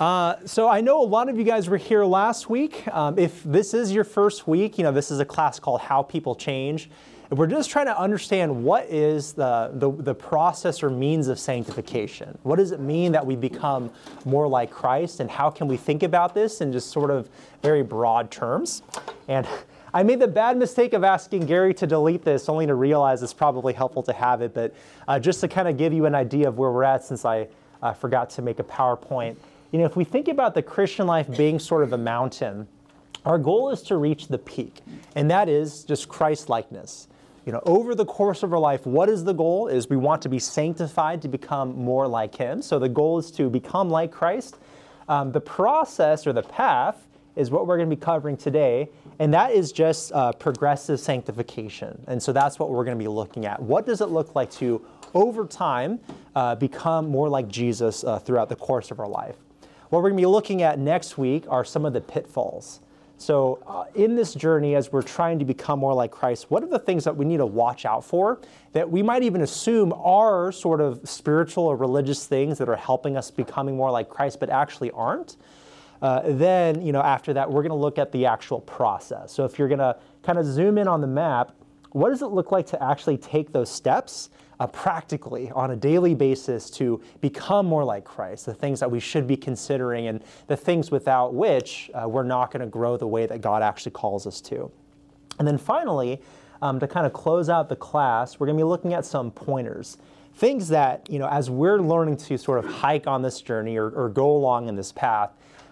Uh, so I know a lot of you guys were here last week. Um, if this is your first week, you know this is a class called How People Change. We're just trying to understand what is the, the, the process or means of sanctification. What does it mean that we become more like Christ, and how can we think about this in just sort of very broad terms? And I made the bad mistake of asking Gary to delete this, only to realize it's probably helpful to have it. But uh, just to kind of give you an idea of where we're at, since I uh, forgot to make a PowerPoint you know, if we think about the Christian life being sort of a mountain, our goal is to reach the peak, and that is just Christ likeness. You know, over the course of our life, what is the goal? Is we want to be sanctified to become more like Him. So the goal is to become like Christ. Um, the process or the path is what we're going to be covering today, and that is just uh, progressive sanctification. And so that's what we're going to be looking at. What does it look like to, over time, uh, become more like Jesus uh, throughout the course of our life? What we're going to be looking at next week are some of the pitfalls. So, uh, in this journey, as we're trying to become more like Christ, what are the things that we need to watch out for that we might even assume are sort of spiritual or religious things that are helping us becoming more like Christ, but actually aren't? Uh, then, you know, after that, we're going to look at the actual process. So, if you're going to kind of zoom in on the map, what does it look like to actually take those steps uh, practically on a daily basis to become more like Christ, the things that we should be considering, and the things without which uh, we're not going to grow the way that God actually calls us to. And then finally, um, to kind of close out the class, we're going to be looking at some pointers. Things that, you know, as we're learning to sort of hike on this journey or, or go along in this path,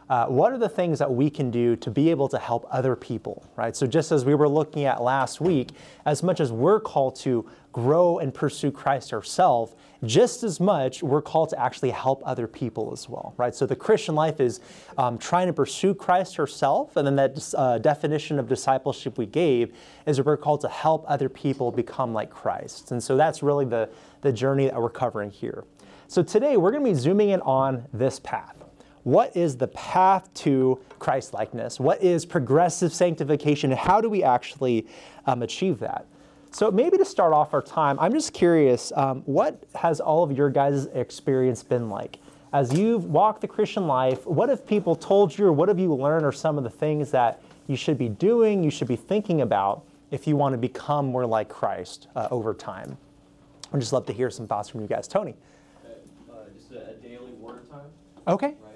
uh, what are the things that we can do to be able to help other people, right? So, just as we were looking at last week, as much as we're called to grow and pursue Christ ourselves, just as much we're called to actually help other people as well, right? So, the Christian life is um, trying to pursue Christ herself, and then that uh, definition of discipleship we gave is that we're called to help other people become like Christ. And so, that's really the, the journey that we're covering here. So, today we're going to be zooming in on this path what is the path to Christ likeness? What is progressive sanctification? How do we actually um, achieve that? So, maybe to start off our time, I'm just curious um, what has all of your guys' experience been like? As you've walked the Christian life, what have people told you, or what have you learned, or some of the things that you should be doing, you should be thinking about if you want to become more like Christ uh, over time? I'd just love to hear some thoughts from you guys. Tony. Uh, just a, a, daily word time. Okay. Right?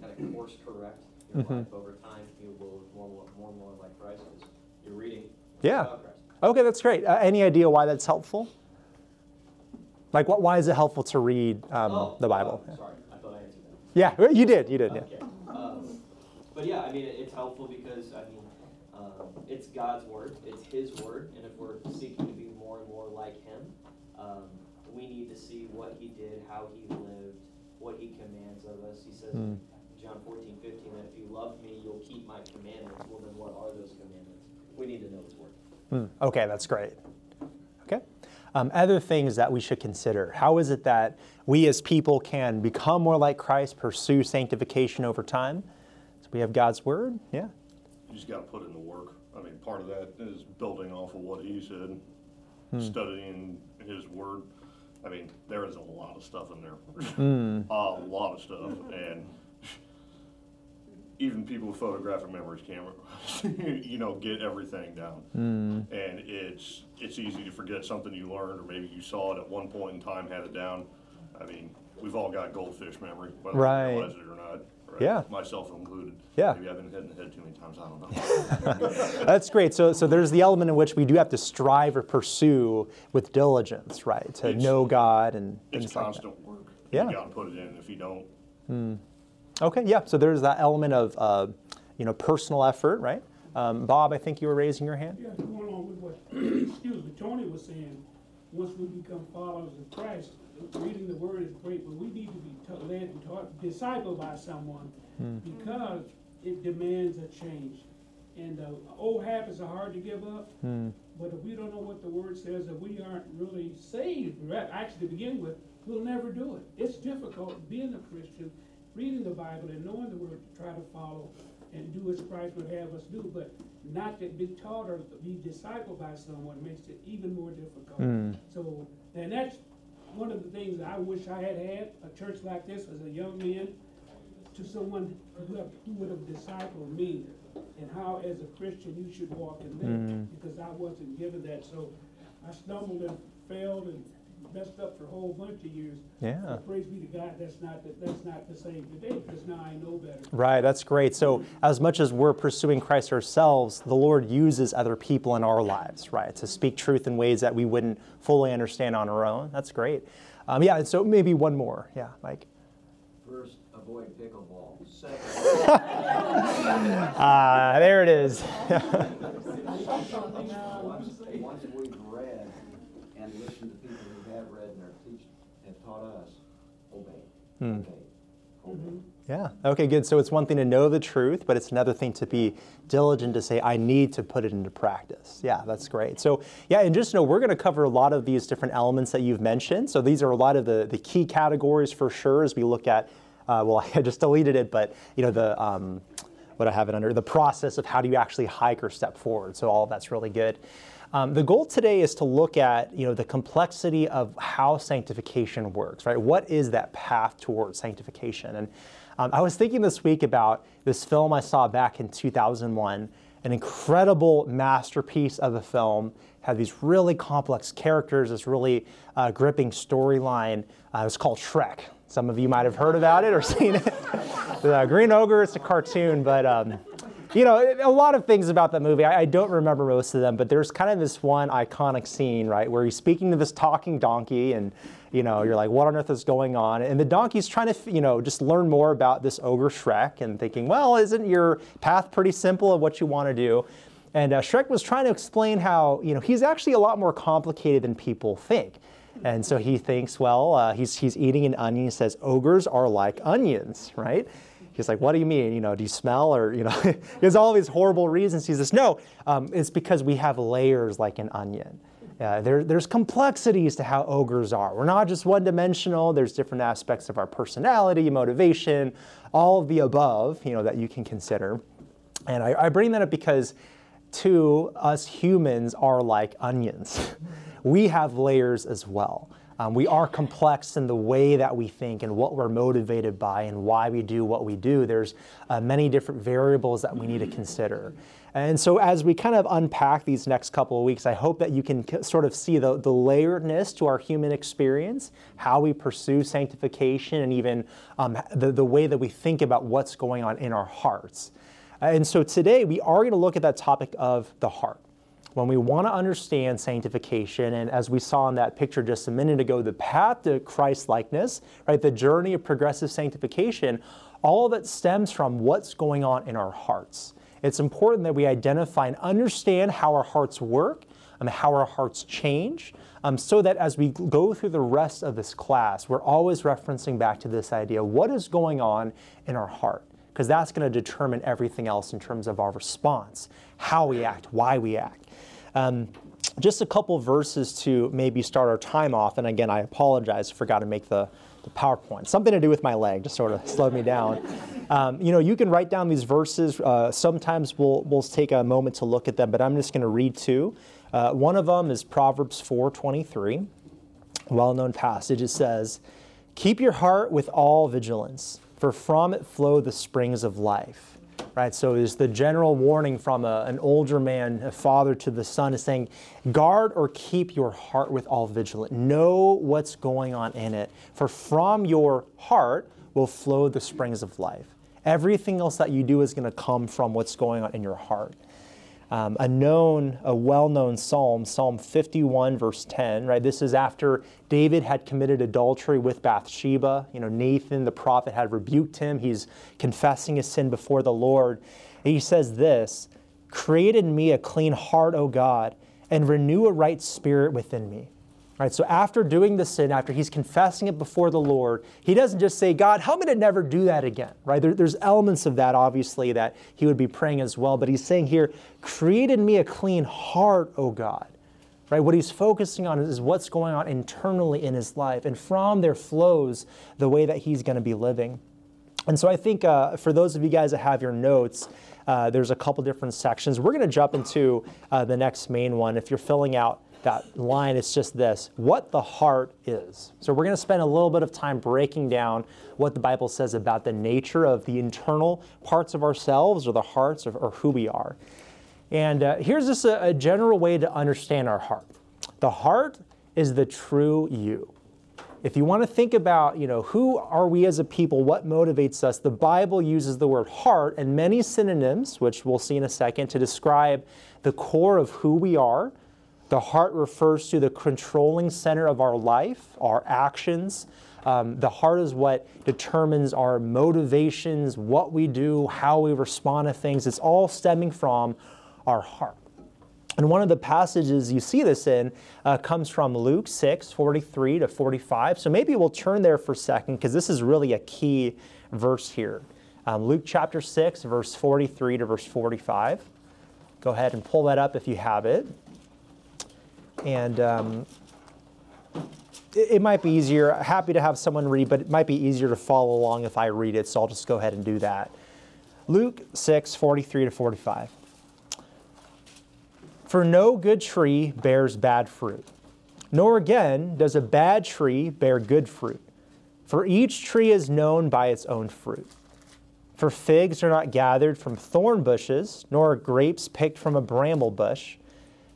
kind of course correct your mm-hmm. life over time. You will more, more, more like Christ because you're reading yeah. Okay, that's great. Uh, any idea why that's helpful? Like, what? Why is it helpful to read um, oh, the Bible? Uh, sorry, I thought I answered that. Yeah, you did. You did. Okay. Yeah. Um, but yeah, I mean, it's helpful because I mean, um, it's God's word. It's His word, and if we're seeking to be more and more like Him, um, we need to see what He did, how He lived, what He commands of us. He says. Mm John 14, 15, that if you love me, you'll keep my commandments. Well, then what are those commandments? We need to know Hmm. Okay, that's great. Okay. Um, other things that we should consider. How is it that we as people can become more like Christ, pursue sanctification over time? So we have God's Word, yeah. You just got to put in the work. I mean, part of that is building off of what He said, hmm. studying His Word. I mean, there is a lot of stuff in there, mm. a lot of stuff, and even people with photographic memories can't, you know, get everything down. Mm. And it's it's easy to forget something you learned, or maybe you saw it at one point in time, had it down. I mean, we've all got goldfish memory, whether right. we realize it or not. Right? Yeah. Myself included. Yeah. Maybe I've been hitting the head too many times. I don't know. That's great. So, so there's the element in which we do have to strive or pursue with diligence, right? To it's, know God and it's constant like work. Yeah. You got to put it in. If you don't, mm. Okay, yeah. So there's that element of uh, you know personal effort, right? Um, Bob, I think you were raising your hand. Yeah, going on with what excuse me, Tony was saying. Once we become followers of Christ, reading the Word is great, but we need to be t- led and taught, discipled by someone, mm. because it demands a change. And uh, old habits are hard to give up. Mm. But if we don't know what the Word says, if we aren't really saved, actually to begin with, we'll never do it. It's difficult being a Christian reading the Bible and knowing the Word to try to follow and do as Christ would have us do, but not to be taught or be discipled by someone makes it even more difficult. Mm. So, and that's one of the things I wish I had had a church like this as a young man to someone who, have, who would have discipled me and how, as a Christian, you should walk and live. Because I wasn't given that. So I stumbled and failed and messed up for a whole bunch of years. Yeah. But praise be to God, that's not the, that's not the same today because now I know better. Right, that's great. So, as much as we're pursuing Christ ourselves, the Lord uses other people in our lives, right, to speak truth in ways that we wouldn't fully understand on our own. That's great. Um, yeah, so maybe one more. Yeah, Mike. First, avoid pickleball. Second, Ah, there it is. once, once we've read and listened to people who have read and are teach, have taught us, obey. Yeah. Okay, good. So it's one thing to know the truth, but it's another thing to be diligent to say, I need to put it into practice. Yeah, that's great. So, yeah, and just know we're going to cover a lot of these different elements that you've mentioned. So these are a lot of the, the key categories for sure as we look at, uh, well, I just deleted it, but, you know, the, um, what I have it under, the process of how do you actually hike or step forward. So all that's really good. Um, the goal today is to look at you know the complexity of how sanctification works, right? What is that path towards sanctification? And um, I was thinking this week about this film I saw back in 2001, an incredible masterpiece of a film. Had these really complex characters, this really uh, gripping storyline. Uh, it was called Shrek. Some of you might have heard about it or seen it. the Green Ogre, it's a cartoon, but um, you know, a lot of things about that movie. I, I, don't remember most of them, but there's kind of this one iconic scene, right, where he's speaking to this talking donkey, and you know, you're like, what on earth is going on? And the donkey's trying to, you know, just learn more about this ogre Shrek, and thinking, well, isn't your path pretty simple of what you want to do? And uh, Shrek was trying to explain how, you know, he's actually a lot more complicated than people think. And so he thinks, well, uh, he's, he's eating an onion. He says, ogres are like onions, right? He's like, what do you mean? You know, do you smell or, you know, he has all these horrible reasons. He says, no, um, it's because we have layers like an onion. Uh, there, there's complexities to how ogres are. We're not just one dimensional. There's different aspects of our personality, motivation, all of the above, you know, that you can consider. And I, I bring that up because, to us humans are like onions. we have layers as well. Um, we are complex in the way that we think and what we're motivated by and why we do what we do. There's uh, many different variables that we need to consider. And so, as we kind of unpack these next couple of weeks, I hope that you can sort of see the, the layeredness to our human experience, how we pursue sanctification, and even um, the, the way that we think about what's going on in our hearts. And so, today we are going to look at that topic of the heart when we want to understand sanctification, and as we saw in that picture just a minute ago, the path to Christ likeness, right, the journey of progressive sanctification, all of it stems from what's going on in our hearts. It's important that we identify and understand how our hearts work and how our hearts change, um, so that as we go through the rest of this class, we're always referencing back to this idea what is going on in our heart? Because that's going to determine everything else in terms of our response, how we act, why we act. Um, just a couple verses to maybe start our time off. And again, I apologize, forgot to make the, the PowerPoint. Something to do with my leg, just sort of slowed me down. Um, you know, you can write down these verses. Uh, sometimes we'll, we'll take a moment to look at them, but I'm just going to read two. Uh, one of them is Proverbs 4:23, well-known passage. It says, "Keep your heart with all vigilance, for from it flow the springs of life." Right? So is the general warning from a, an older man, a father to the son, is saying, guard or keep your heart with all vigilance. Know what's going on in it, for from your heart will flow the springs of life. Everything else that you do is going to come from what's going on in your heart. Um, a known, a well-known psalm, Psalm 51, verse 10. Right, this is after David had committed adultery with Bathsheba. You know, Nathan the prophet had rebuked him. He's confessing his sin before the Lord. And he says this: "Create in me a clean heart, O God, and renew a right spirit within me." Right, so after doing the sin, after he's confessing it before the Lord, he doesn't just say, God, help me to never do that again. Right? There, there's elements of that, obviously, that he would be praying as well. But he's saying here, create in me a clean heart, O God. Right? What he's focusing on is what's going on internally in his life. And from there flows the way that he's going to be living. And so I think uh, for those of you guys that have your notes, uh, there's a couple different sections. We're going to jump into uh, the next main one. If you're filling out that line is just this what the heart is. So we're going to spend a little bit of time breaking down what the Bible says about the nature of the internal parts of ourselves or the hearts of, or who we are. And uh, here's just a, a general way to understand our heart the heart is the true you. If you want to think about, you know, who are we as a people, what motivates us, the Bible uses the word heart and many synonyms, which we'll see in a second, to describe the core of who we are. The heart refers to the controlling center of our life, our actions. Um, the heart is what determines our motivations, what we do, how we respond to things. It's all stemming from our heart. And one of the passages you see this in uh, comes from Luke 6, 43 to 45. So maybe we'll turn there for a second because this is really a key verse here. Um, Luke chapter 6, verse 43 to verse 45. Go ahead and pull that up if you have it. And um, it, it might be easier. Happy to have someone read, but it might be easier to follow along if I read it. So I'll just go ahead and do that. Luke 6, 43 to 45. For no good tree bears bad fruit, nor again does a bad tree bear good fruit. For each tree is known by its own fruit. For figs are not gathered from thorn bushes, nor grapes picked from a bramble bush.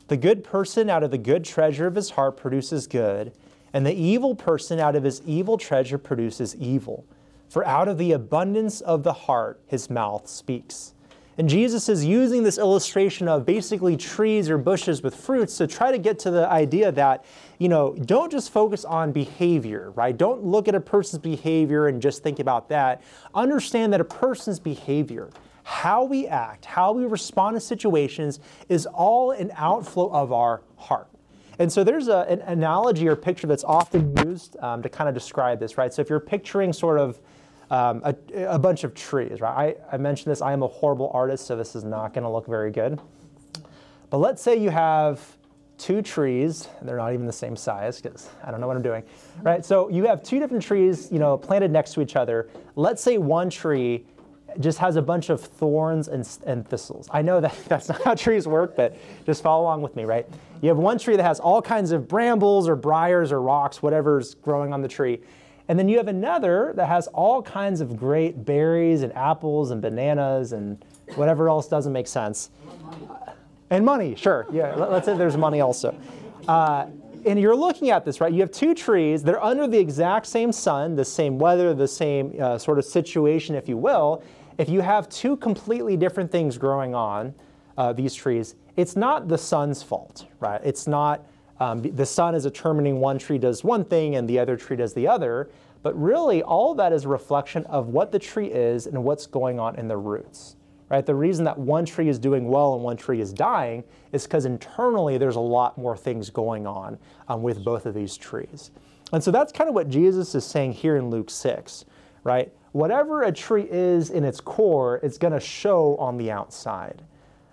The good person out of the good treasure of his heart produces good, and the evil person out of his evil treasure produces evil. For out of the abundance of the heart his mouth speaks. And Jesus is using this illustration of basically trees or bushes with fruits to try to get to the idea that, you know, don't just focus on behavior, right? Don't look at a person's behavior and just think about that. Understand that a person's behavior, how we act, how we respond to situations is all an outflow of our heart. And so there's a, an analogy or picture that's often used um, to kind of describe this, right? So if you're picturing sort of um, a, a, bunch of trees, right? I, I mentioned this, I am a horrible artist, so this is not gonna look very good. But let's say you have two trees, and they're not even the same size, because I don't know what I'm doing, right? So you have two different trees, you know, planted next to each other. Let's say one tree just has a bunch of thorns and, and thistles. I know that that's not how trees work, but just follow along with me, right? You have one tree that has all kinds of brambles or briars or rocks, whatever's growing on the tree. And then you have another that has all kinds of great berries and apples and bananas and whatever else doesn't make sense. And money, sure. Yeah, let's say there's money also. Uh, and you're looking at this, right? You have two trees. They're under the exact same sun, the same weather, the same uh, sort of situation, if you will. If you have two completely different things growing on uh, these trees, it's not the sun's fault, right? It's not um, the sun is determining one tree does one thing and the other tree does the other. But really, all of that is a reflection of what the tree is and what's going on in the roots. Right? The reason that one tree is doing well and one tree is dying is because internally there's a lot more things going on um, with both of these trees. And so that's kind of what Jesus is saying here in Luke 6, right? Whatever a tree is in its core, it's going to show on the outside.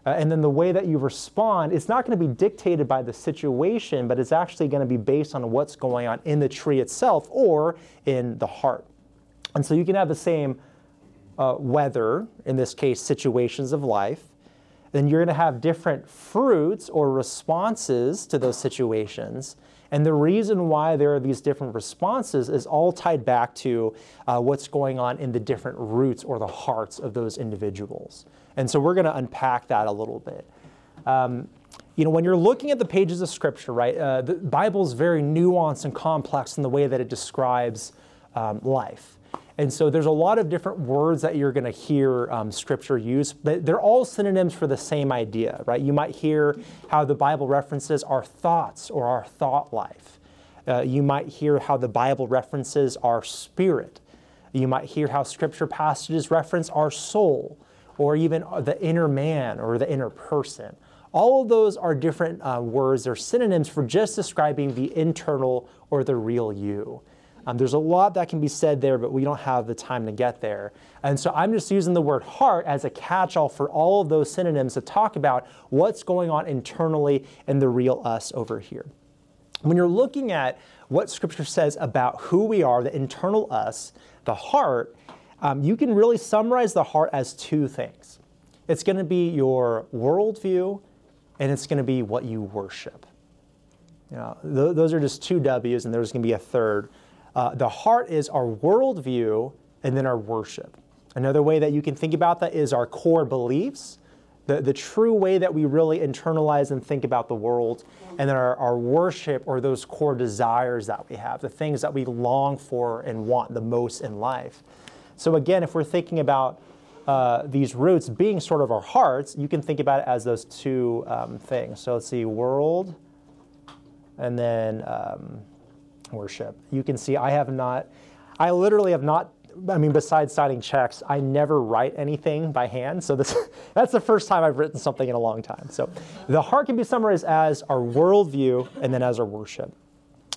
Uh, and then the way that you respond, it's not going to be dictated by the situation, but it's actually going to be based on what's going on in the tree itself or in the heart. And so you can have the same uh, weather, in this case, situations of life. Then you're going to have different fruits or responses to those situations. And the reason why there are these different responses is all tied back to uh, what's going on in the different roots or the hearts of those individuals. And so we're going to unpack that a little bit. Um, you know, when you're looking at the pages of Scripture, right, uh, the Bible is very nuanced and complex in the way that it describes um, life. And so there's a lot of different words that you're going to hear um, Scripture use, but they're all synonyms for the same idea, right? You might hear how the Bible references our thoughts or our thought life. Uh, you might hear how the Bible references our spirit. You might hear how Scripture passages reference our soul or even the inner man or the inner person. All of those are different uh, words, they're synonyms for just describing the internal or the real you. Um, there's a lot that can be said there, but we don't have the time to get there. And so I'm just using the word heart as a catch all for all of those synonyms to talk about what's going on internally in the real us over here. When you're looking at what Scripture says about who we are, the internal us, the heart, um, you can really summarize the heart as two things it's going to be your worldview and it's going to be what you worship. You know, th- those are just two W's, and there's going to be a third. Uh, the heart is our worldview and then our worship. Another way that you can think about that is our core beliefs, the, the true way that we really internalize and think about the world, and then our, our worship or those core desires that we have, the things that we long for and want the most in life. So, again, if we're thinking about uh, these roots being sort of our hearts, you can think about it as those two um, things. So, let's see, world and then um, worship. You can see I have not, I literally have not, I mean, besides signing checks, I never write anything by hand. So this, that's the first time I've written something in a long time. So the heart can be summarized as our worldview and then as our worship.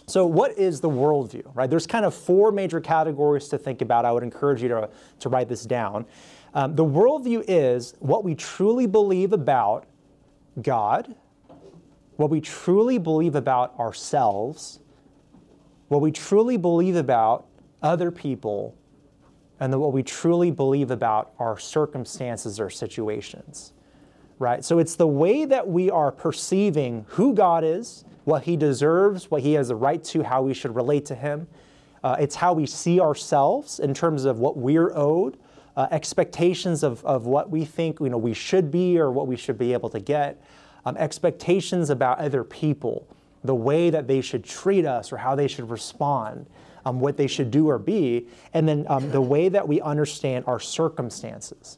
So, what is the worldview, right? There's kind of four major categories to think about. I would encourage you to, to write this down. Um, the worldview is what we truly believe about God, what we truly believe about ourselves, what we truly believe about other people, and then what we truly believe about our circumstances or situations. Right? So it's the way that we are perceiving who God is, what He deserves, what He has a right to, how we should relate to Him. Uh, it's how we see ourselves in terms of what we're owed, uh, expectations of, of what we think you know, we should be or what we should be able to get, um, expectations about other people, the way that they should treat us or how they should respond, um, what they should do or be, and then um, the way that we understand our circumstances.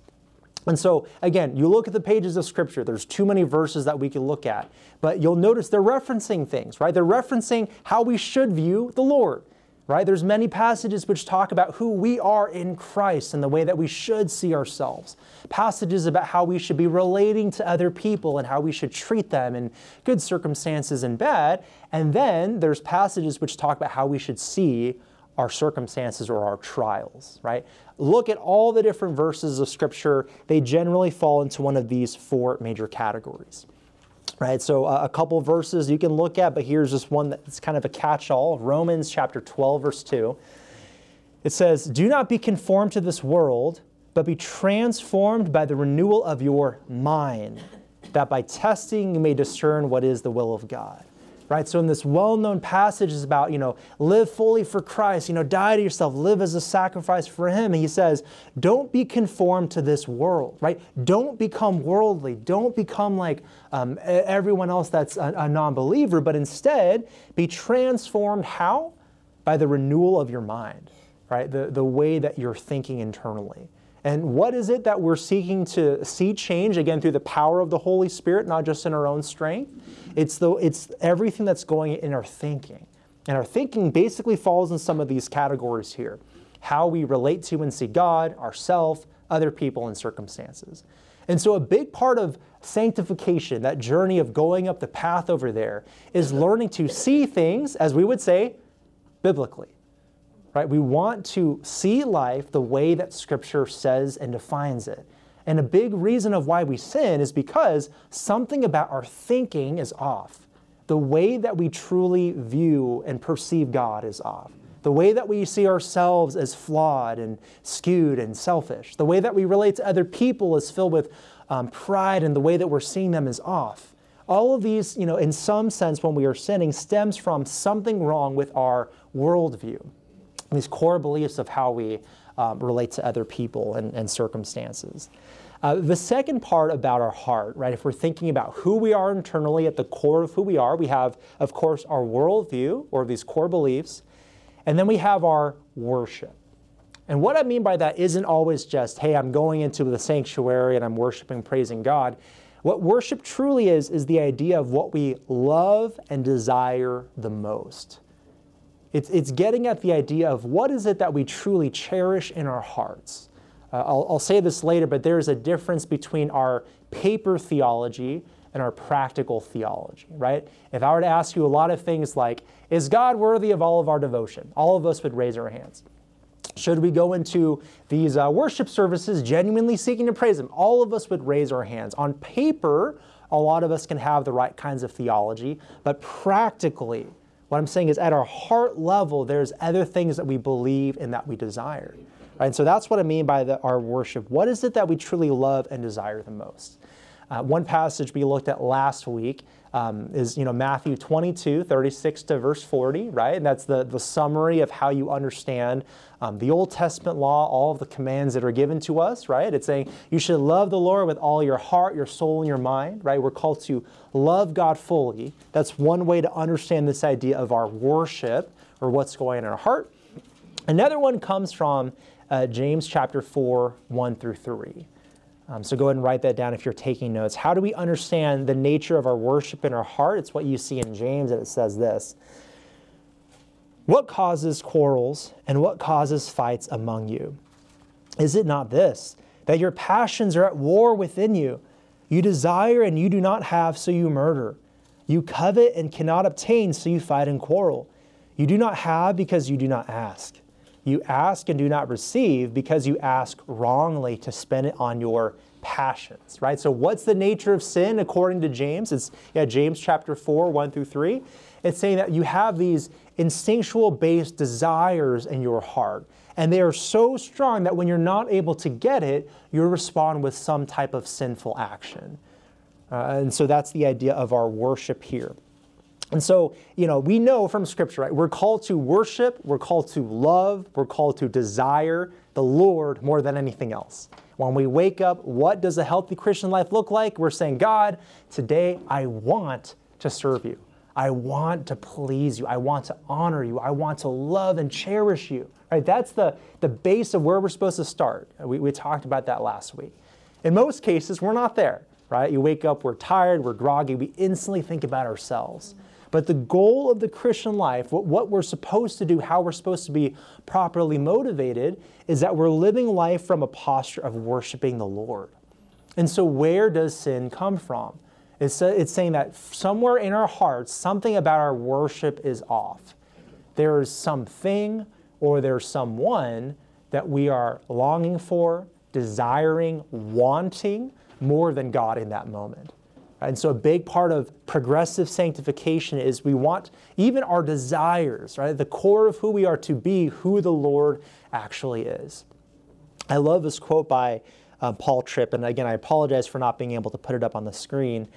And so, again, you look at the pages of Scripture, there's too many verses that we can look at, but you'll notice they're referencing things, right? They're referencing how we should view the Lord, right? There's many passages which talk about who we are in Christ and the way that we should see ourselves. Passages about how we should be relating to other people and how we should treat them in good circumstances and bad. And then there's passages which talk about how we should see our circumstances or our trials, right? Look at all the different verses of Scripture. They generally fall into one of these four major categories, right? So uh, a couple verses you can look at, but here's just one that's kind of a catch-all. Romans chapter 12, verse 2. It says, Do not be conformed to this world, but be transformed by the renewal of your mind, that by testing you may discern what is the will of God right? So in this well-known passage is about, you know, live fully for Christ, you know, die to yourself, live as a sacrifice for him. And he says, don't be conformed to this world, right? Don't become worldly. Don't become like um, everyone else that's a, a non-believer, but instead be transformed. How? By the renewal of your mind, right? The, the way that you're thinking internally. And what is it that we're seeking to see change again through the power of the Holy Spirit, not just in our own strength? It's, the, it's everything that's going in our thinking. And our thinking basically falls in some of these categories here how we relate to and see God, ourself, other people, and circumstances. And so, a big part of sanctification, that journey of going up the path over there, is learning to see things, as we would say, biblically right? We want to see life the way that Scripture says and defines it. And a big reason of why we sin is because something about our thinking is off. The way that we truly view and perceive God is off. The way that we see ourselves as flawed and skewed and selfish. The way that we relate to other people is filled with um, pride, and the way that we're seeing them is off. All of these, you know, in some sense, when we are sinning, stems from something wrong with our worldview these core beliefs of how we um, relate to other people and, and circumstances. Uh, the second part about our heart, right, if we're thinking about who we are internally at the core of who we are, we have, of course, our worldview or these core beliefs, and then we have our worship. And what I mean by that isn't always just, hey, I'm going into the sanctuary and I'm worshiping, praising God. What worship truly is, is the idea of what we love and desire the most. It's, it's getting at the idea of what is it that we truly cherish in our hearts. Uh, I'll, I'll say this later, but there's a difference between our paper theology and our practical theology, right? If I were to ask you a lot of things like, is God worthy of all of our devotion? All of us would raise our hands. Should we go into these uh, worship services genuinely seeking to praise Him? All of us would raise our hands. On paper, a lot of us can have the right kinds of theology, but practically, what I'm saying is, at our heart level, there's other things that we believe and that we desire. Right? And so that's what I mean by the, our worship. What is it that we truly love and desire the most? Uh, one passage we looked at last week um, is you know Matthew 22, 36 to verse 40, right? And that's the, the summary of how you understand um, the Old Testament law, all of the commands that are given to us, right? It's saying you should love the Lord with all your heart, your soul, and your mind, right? We're called to love God fully. That's one way to understand this idea of our worship or what's going on in our heart. Another one comes from uh, James chapter 4, 1 through 3. Um, so go ahead and write that down if you're taking notes. How do we understand the nature of our worship in our heart? It's what you see in James, and it says this What causes quarrels and what causes fights among you? Is it not this, that your passions are at war within you? You desire and you do not have, so you murder. You covet and cannot obtain, so you fight and quarrel. You do not have because you do not ask. You ask and do not receive because you ask wrongly to spend it on your passions, right? So, what's the nature of sin according to James? It's yeah, James chapter 4, 1 through 3. It's saying that you have these instinctual based desires in your heart. And they are so strong that when you're not able to get it, you respond with some type of sinful action. Uh, and so that's the idea of our worship here. And so, you know, we know from Scripture, right? We're called to worship, we're called to love, we're called to desire the Lord more than anything else. When we wake up, what does a healthy Christian life look like? We're saying, God, today I want to serve you. I want to please you. I want to honor you. I want to love and cherish you. Right? That's the, the base of where we're supposed to start. We, we talked about that last week. In most cases, we're not there, right? You wake up, we're tired, we're groggy, we instantly think about ourselves. But the goal of the Christian life, what, we're supposed to do, how we're supposed to be properly motivated, is that we're living life from a posture of worshiping the Lord. And so, where does sin come from? It's, uh, it's saying that somewhere in our hearts, something about our worship is off. There is something or there's someone that we are longing for, desiring, wanting more than God in that moment. And so a big part of progressive sanctification is we want even our desires, right? The core of who we are to be, who the Lord actually is. I love this quote by uh, Paul Tripp, and again, I apologize for not being able to put it up on the screen.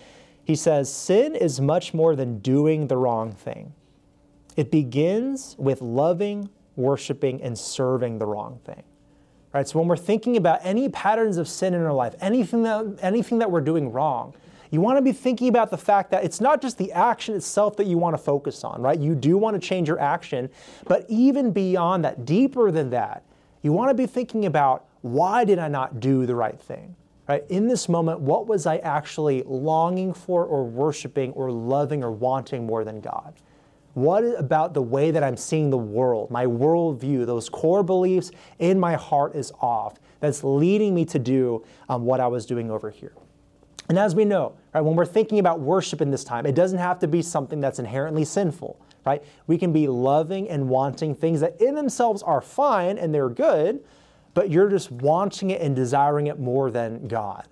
He says, Sin is much more than doing the wrong thing. It begins with loving, worshiping, and serving the wrong thing. Right? So when we're thinking about any patterns of sin in our life, anything that, anything that we're doing wrong, you want to be thinking about the fact that it's not just the action itself that you want to focus on, right? You do want to change your action, but even beyond that, deeper than that, you want to be thinking about why did I not do the right thing? Right? In this moment, what was I actually longing for or worshiping or loving or wanting more than God? What about the way that I'm seeing the world, my worldview, those core beliefs in my heart is off that's leading me to do um, what I was doing over here? And as we know, right, when we're thinking about worship in this time, it doesn't have to be something that's inherently sinful, right? We can be loving and wanting things that in themselves are fine and they're good, but you're just wanting it and desiring it more than God.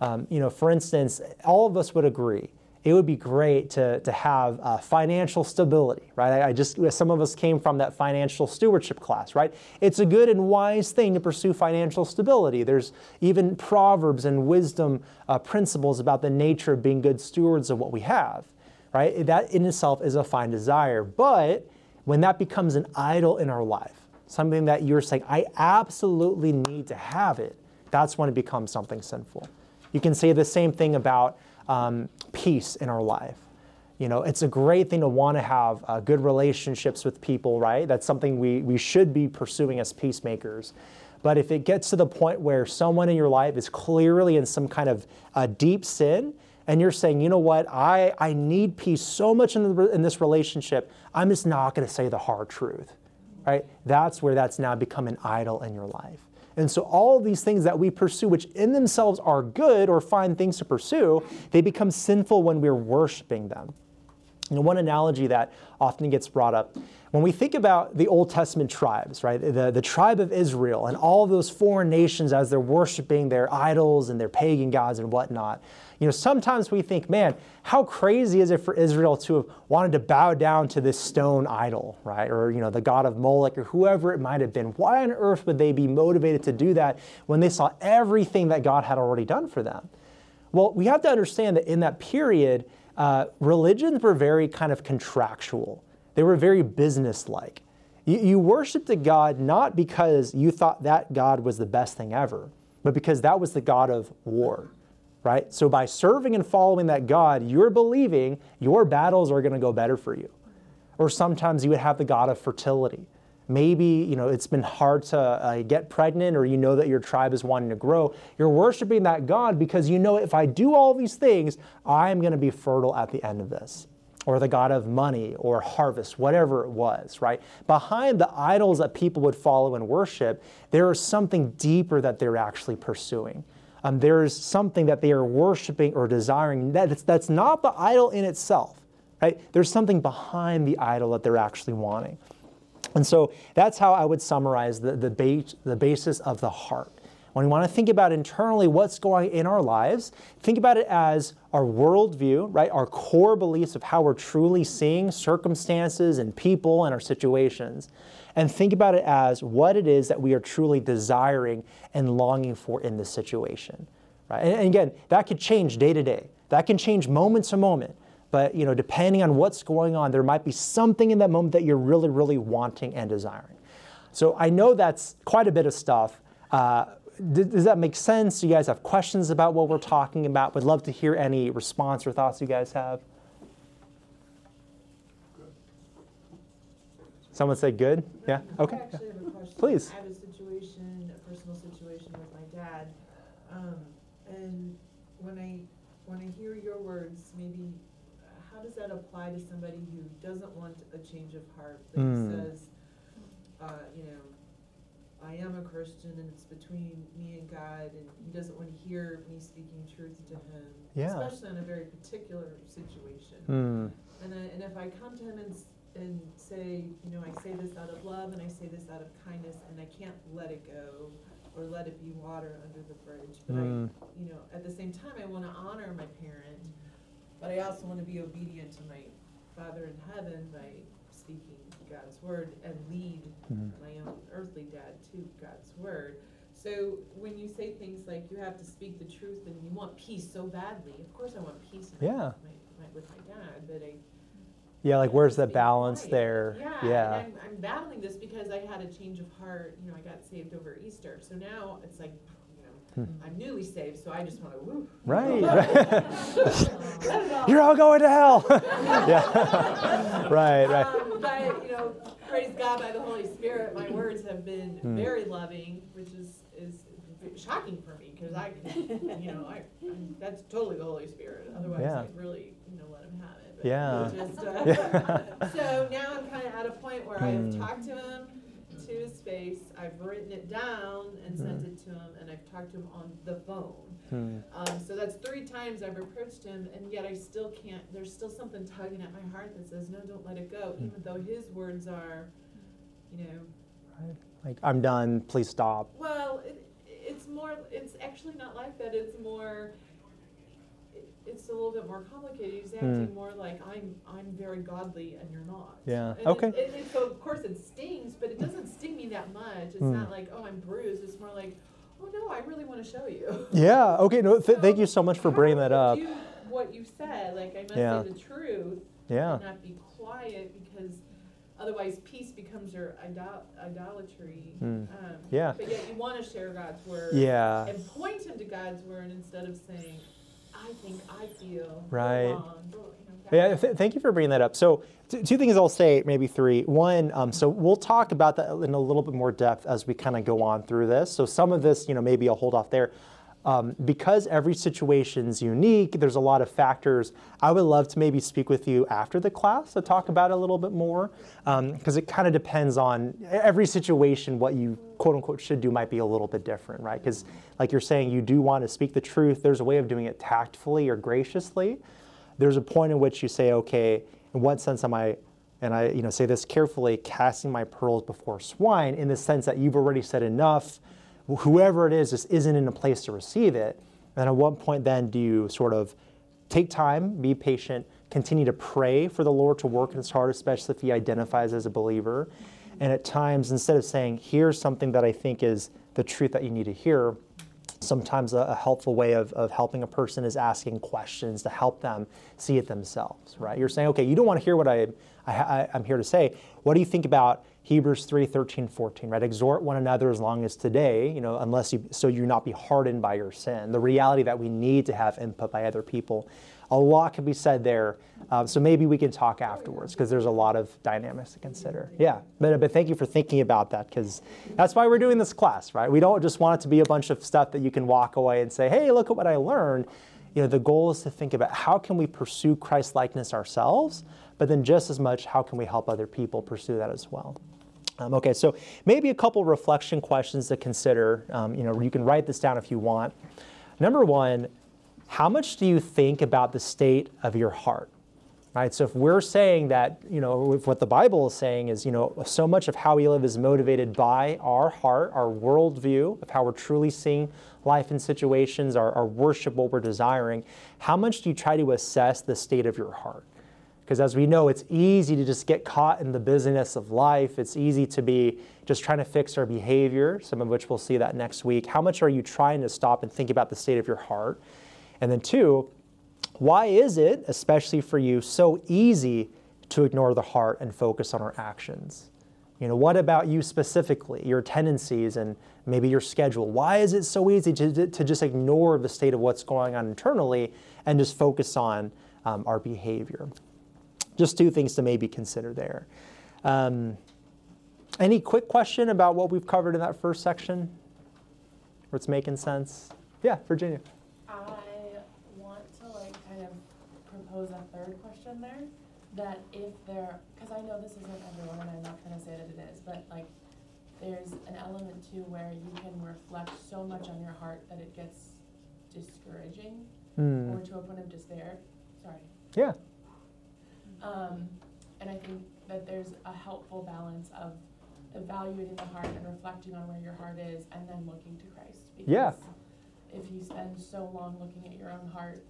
Um, you know, for instance, all of us would agree it would be great to, to have uh, financial stability, right? I, I, just, some of us came from that financial stewardship class, right? It's a good and wise thing to pursue financial stability. There's even proverbs and wisdom uh, principles about the nature of being good stewards of what we have, right? That in itself is a fine desire. But when that becomes an idol in our life, something that you're saying, I absolutely need to have it, that's when it becomes something sinful. You can say the same thing about um, peace in our life. You know, it's a great thing to want to have uh, good relationships with people, right? That's something we, we should be pursuing as peacemakers. But if it gets to the point where someone in your life is clearly in some kind of uh, deep sin, and you're saying, you know what, I, I need peace so much in, the, in this relationship, I'm just not going to say the hard truth, right? That's where that's now become an idol in your life. And so all these things that we pursue, which in themselves are good or fine things to pursue, they become sinful when we're worshiping them. You know, one analogy that often gets brought up when we think about the Old Testament tribes, right, the, the tribe of Israel and all those foreign nations as they're worshiping their idols and their pagan gods and whatnot, you know, sometimes we think, man, how crazy is it for Israel to have wanted to bow down to this stone idol, right? Or, you know, the god of Moloch or whoever it might have been. Why on earth would they be motivated to do that when they saw everything that God had already done for them? Well, we have to understand that in that period, uh, religions were very kind of contractual. They were very business-like. You, you worshiped a God not because you thought that God was the best thing ever, but because that was the God of war, right? So by serving and following that God, you're believing your battles are going to go better for you. Or sometimes you would have the God of fertility. Maybe you know it's been hard to uh, get pregnant, or you know that your tribe is wanting to grow. You're worshiping that God because you know if I do all these things, I'm going to be fertile at the end of this or the God of money or harvest, whatever it was, right? Behind the idols that people would follow and worship, there is something deeper that they're actually pursuing. Um, there is something that they are worshiping or desiring that's, that's not the idol in itself, right? There's something behind the idol that they're actually wanting. And so that's how I would summarize the, the, base, the basis of the heart. When we want to think about internally what's going in our lives, think about it as our worldview, right? Our core beliefs of how we're truly seeing circumstances and people and our situations. And think about it as what it is that we are truly desiring and longing for in this situation. Right? And, and again, that could change day to day. That can change moment to moment. But you know, depending on what's going on, there might be something in that moment that you're really, really wanting and desiring. So I know that's quite a bit of stuff. Uh, does that make sense? Do you guys have questions about what we're talking about? Would love to hear any response or thoughts you guys have. Someone say good? Yeah? Okay. I actually have a question. Please. I have a situation, a personal situation with my dad. Um, and when I, when I hear your words, maybe, how does that apply to somebody who doesn't want a change of heart? But Mm. says, uh, you know, I am a Christian and it's between me and God and he doesn't want to hear me speaking truth to him. Yeah. Especially in a very particular situation. Hmm. And, I, and if I come to him and, s- and say, you know, I say this out of love and I say this out of kindness and I can't let it go or let it be water under the bridge. But Mm. I, you know, at the same time, I want to honor my parent, but I also want to be obedient to my Father in heaven by speaking God's word and lead Mhm. my own earthly dad to God's word. So when you say things like you have to speak the truth and you want peace so badly, of course I want peace in Yeah. my, my, with my dad, but I Yeah, like where's the balance there? Yeah, Yeah. and I'm, I'm battling this because I had a change of heart. You know, I got saved over Easter, so now it's like, you know, I'm newly saved, so I just want to woo. Hmm. Right. Let it all You're all going to hell. yeah. right, right. Um, but you know, praise God by the Holy Spirit, my words have been Hmm. very loving, which is is shocking for me because I, you know, I I'm, that's totally the Holy Spirit. Otherwise, Yeah. I'd really you know let him have it. Yeah. Just, uh, Yeah. so now I'm kind of at a point where I Hmm. have talked to him to his face. I've written it down and sent it to him, and I've talked to him on the phone. Hmm. Um, so that's three times I've approached him, and yet I still can't. There's still something tugging at my heart that says, "No, don't let it go." Hmm. Even though his words are, you know, Like I'm done. Please stop. well, it, it's more. It's actually not like that. It's more. It- It's a little bit more complicated. He's acting more like I'm. I'm very godly, and you're not. Hmm. Yeah, And it- okay. and it- so of course it stings, but it doesn't sting me that much. It's Hmm. not like oh I'm bruised. It's more like oh no, I really want to show you. Yeah. Okay. No. Th- thank you so much for bringing that up. Do what you said, like I must Yeah. say the truth Yeah. and not be quiet because otherwise peace becomes your idol- idolatry. Mm. Um, Yeah. But yet you want to share God's word Yeah. and point him to God's word instead of saying, I think, I feel, Right. go on, go," you know, Yeah, th- thank you for bringing that up. So, t- two things I'll say, maybe three. One, um, so we'll talk about that in a little bit more depth as we kind of go on through this. So, some of this, you know, maybe I'll hold off there. Um, because every situation's unique, there's a lot of factors. I would love to maybe speak with you after the class to talk about it a little bit more, because it kind of depends on every situation. What you quote unquote should do might be a little bit different, right? Because, like you're saying, you do want to speak the truth. There's a way of doing it tactfully or graciously there's a point in which you say, okay, in what sense am I, and I you know say this carefully, casting my pearls before swine, in the sense that you've already said enough. Whoever it is just isn't in a place to receive it. And at what point then do you sort of take time, be patient, continue to pray for the Lord to work in his heart, especially if he identifies as a believer. And at times, instead of saying, here's something that I think is the truth that you need to hear, Sometimes a, a, helpful way of, of helping a person is asking questions to help them see it themselves, right? You're saying, okay, you don't want to hear what I, I, I'm here to say. What do you think about Hebrews 3, 13, 14, right? Exhort one another as long as today, you know, unless you, so you not be hardened by your sin. The reality that we need to have input by other people. A lot can be said there. Um, so maybe we can talk afterwards because there's a lot of dynamics to consider. Yeah, but, but thank you for thinking about that because that's why we're doing this class, right? We don't just want it to be a bunch of stuff that you can walk away and say, hey, look at what I learned. You know, the goal is to think about how can we pursue Christ likeness ourselves, but then just as much, how can we help other people pursue that as well? Um, okay, so maybe a couple reflection questions to consider. Um, you know, you can write this down if you want. Number one, how much do you think about the state of your heart? Right? So if we're saying that, you know, if what the Bible is saying is, you know, so much of how we live is motivated by our heart, our worldview of how we're truly seeing life and situations, our, our worship, what we're desiring, how much do you try to assess the state of your heart? Because as we know, it's easy to just get caught in the busyness of life. It's easy to be just trying to fix our behavior, some of which we'll see that next week. How much are you trying to stop and think about the state of your heart? And then, two, why is it, especially for you, so easy to ignore the heart and focus on our actions? You know, what about you specifically, your tendencies and maybe your schedule? Why is it so easy to, to just ignore the state of what's going on internally and just focus on um, our behavior? Just two things to maybe consider there. Um, any quick question about what we've covered in that first section? Where it's making sense? Yeah, Virginia. I want to like kind of propose a third question there, that if there, because I know this isn't everyone, and I'm not gonna say that it is, but like, there's an element too where you can reflect so much on your heart that it gets discouraging, Mm. or to a point of despair, sorry. Yeah. Um, and I think that there's a helpful balance of evaluating the heart and reflecting on where your heart is and then looking to Christ. Yeah. Because if you spend so long looking at your own heart,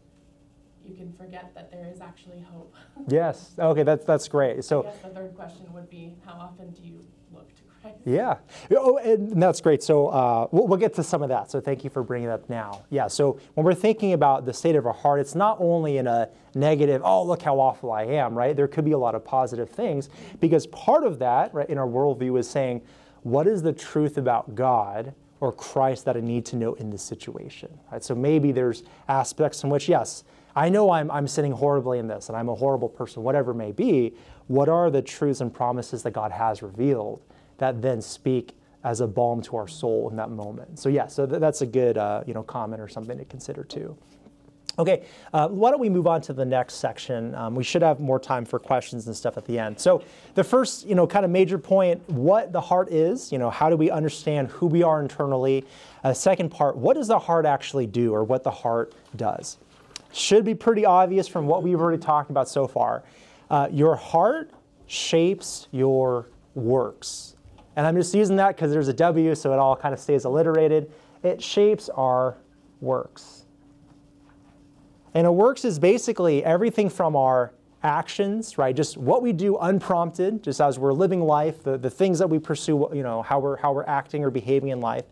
you can forget that there is actually hope. Yes. Okay, that's that's great. So I guess the third question would be, how often do you look to Christ? Yeah. Oh, and that's great. So uh, we'll, we'll, get to some of that. So thank you for bringing that up now. Yeah. So when we're thinking about the state of our heart, it's not only in a negative, oh, look how awful I am, right? There could be a lot of positive things because part of that, right, in our worldview is saying, what is the truth about God or Christ that I need to know in this situation, right? So maybe there's aspects in which, yes, I know I'm, I'm sinning horribly in this and I'm a horrible person, whatever it may be. What are the truths and promises that God has revealed that then speak as a balm to our soul in that moment? So, yeah, so th- that's a good uh, you know, comment or something to consider too. Okay, uh, why don't we move on to the next section? Um, we should have more time for questions and stuff at the end. So, the first, you know, kind of major point: what the heart is. You know, how do we understand who we are internally? Uh, second part: what does the heart actually do, or what the heart does? Should be pretty obvious from what we've already talked about so far. Uh, your heart shapes your works. And I'm just using that because there's a W, so it all kind of stays alliterated. It shapes our works. And a works is basically everything from our actions, right? Just what we do unprompted, just as we're living life, the, the things that we pursue, you know, how we're, how we're acting or behaving in life.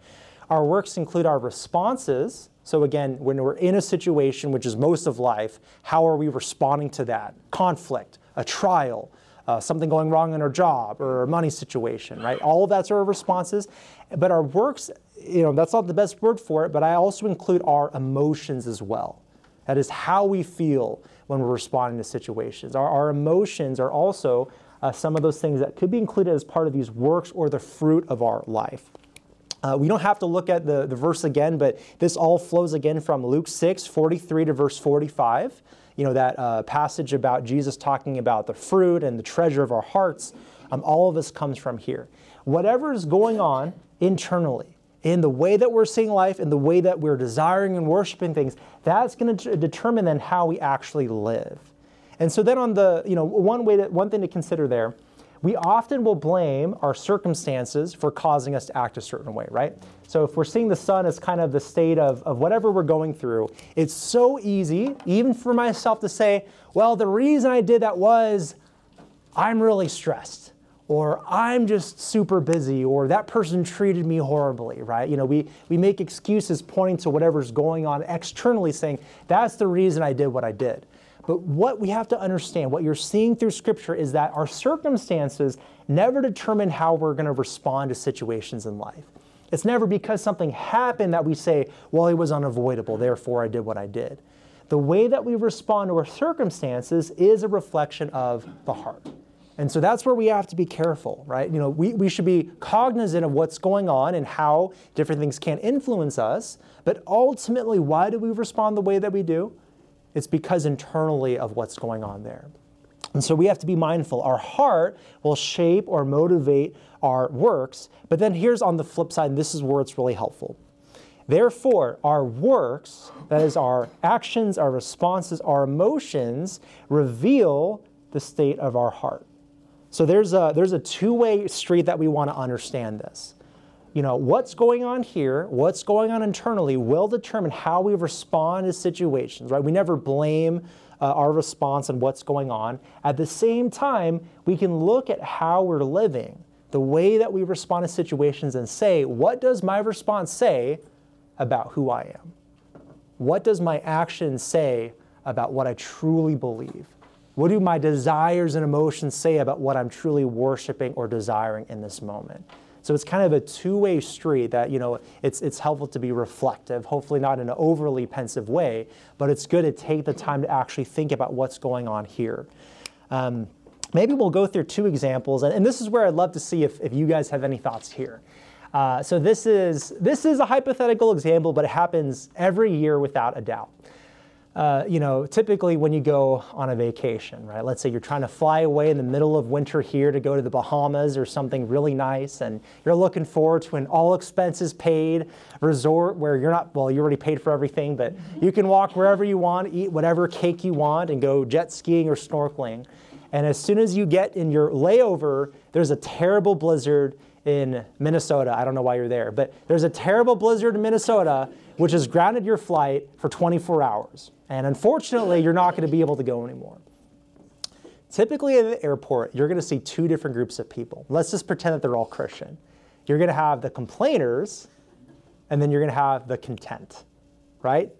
Our works include our responses, so, again, when we're in a situation, which is most of life, how are we responding to that? Conflict, a trial, uh, something going wrong in our job or a money situation, right? All of that's our responses. But our works, you know, that's not the best word for it, but I also include our emotions as well. That is how we feel when we're responding to situations. Our, our emotions are also uh, some of those things that could be included as part of these works or the fruit of our life. Uh, we don't have to look at the, the verse again, but this all flows again from Luke 6, 43 to verse 45. You know, that uh, passage about Jesus talking about the fruit and the treasure of our hearts. Um, all of this comes from here. Whatever is going on internally, in the way that we're seeing life, in the way that we're desiring and worshiping things, that's going to determine then how we actually live. And so then on the, you know, one way that one thing to consider there we often will blame our circumstances for causing us to act a certain way, right? So if we're seeing the sun as kind of the state of, of whatever we're going through, it's so easy, even for myself, to say, well, the reason I did that was I'm really stressed. or I'm just super busy, or that person treated me horribly, right? You know, we, we make excuses pointing to whatever's going on externally, saying, that's the reason I did what I did. But what we have to understand, what you're seeing through Scripture, is that our circumstances never determine how we're going to respond to situations in life. It's never because something happened that we say, well, it was unavoidable, therefore I did what I did. The way that we respond to our circumstances is a reflection of the heart. And so that's where we have to be careful, right? You know, we, we should be cognizant of what's going on and how different things can influence us. But ultimately, why do we respond the way that we do? It's because internally of what's going on there. And so we have to be mindful. Our heart will shape or motivate our works. But then here's on the flip side, this is where it's really helpful. Therefore, our works, that is, our actions, our responses, our emotions, reveal the state of our heart. So there's a, there's a two way street that we want to understand this. You know, what's going on here, what's going on internally will determine how we respond to situations, right? We never blame uh, our response on what's going on. At the same time, we can look at how we're living, the way that we respond to situations, and say, what does my response say about who I am? What does my actions say about what I truly believe? What do my desires and emotions say about what I'm truly worshiping or desiring in this moment? So it's kind of a two-way street that, you know, it's, it's helpful to be reflective, hopefully not in an overly pensive way, but it's good to take the time to actually think about what's going on here. Um, maybe we'll go through two examples, and, and, this is where I'd love to see if, if you guys have any thoughts here. Uh, so this is, this is a hypothetical example, but it happens every year without a doubt. Uh, you know, typically when you go on a vacation, right? Let's say you're trying to fly away in the middle of winter here to go to the Bahamas or something really nice, and you're looking forward to an all expenses paid resort where you're not, well, you already paid for everything, but you can walk wherever you want, eat whatever cake you want, and go jet skiing or snorkeling. And as soon as you get in your layover, there's a terrible blizzard in Minnesota. I don't know why you're there, but there's a terrible blizzard in Minnesota which has grounded your flight for 24 hours. And unfortunately, you're not going to be able to go anymore. Typically at the airport, you're going to see two different groups of people. Let's just pretend that they're all Christian. You're going to have the complainers, and then you're going to have the content, right?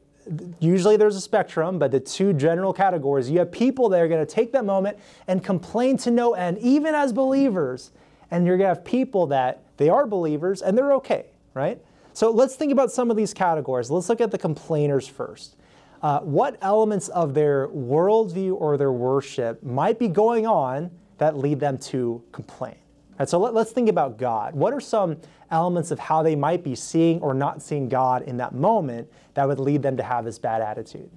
Usually there's a spectrum, but the two general categories you have people that are going to take that moment and complain to no end, even as believers. And you're going to have people that they are believers and they're okay, right? So let's think about some of these categories. Let's look at the complainers first. Uh, what elements of their worldview or their worship might be going on that lead them to complain? Right, so let, us think about God. What are some elements of how they might be seeing or not seeing God in that moment that would lead them to have this bad attitude?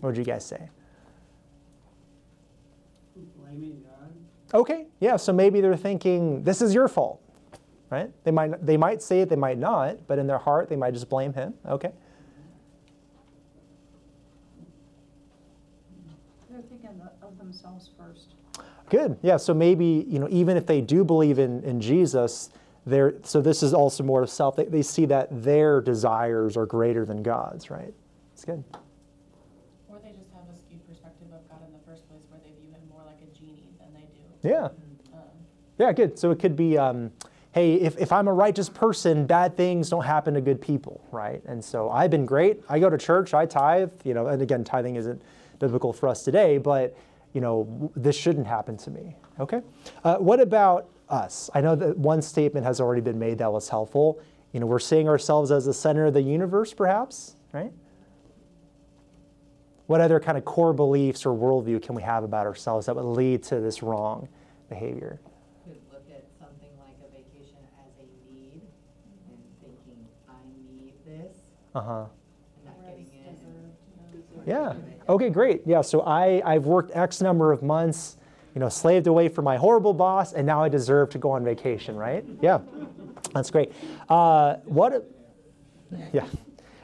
What would you guys say? Blaming God. Okay, yeah, so maybe they're thinking, this is your fault right? They might, they might say it, they might not, but in their heart, they might just blame him. Okay. They're thinking of themselves first. Good. Yeah. So maybe you know, even if they do believe in in Jesus, they're so this is also more of self. They, they see that their desires are greater than God's. Right. It's good. Or they just have a skewed perspective of God in the first place, where they view him more like a genie than they do. Yeah. Um, yeah. Good. So it could be. Um, hey, if, if I'm a righteous person, bad things don't happen to good people, right? And so I've been great. I go to church, I tithe, you know, and again, tithing isn't biblical for us today, but, you know, this shouldn't happen to me, okay? Uh, what about us? I know that one statement has already been made that was helpful. You know, we're seeing ourselves as the center of the universe, perhaps, right? What other kind of core beliefs or worldview can we have about ourselves that would lead to this wrong behavior? Could look at something like a vacation as a need and thinking, I need this. Uh huh. And not getting it. Yeah. Okay, great. Yeah, so I, I've worked X number of months, you know, slaved away for my horrible boss, and now I deserve to go on vacation, right? Yeah, that's great. Uh, what, yeah.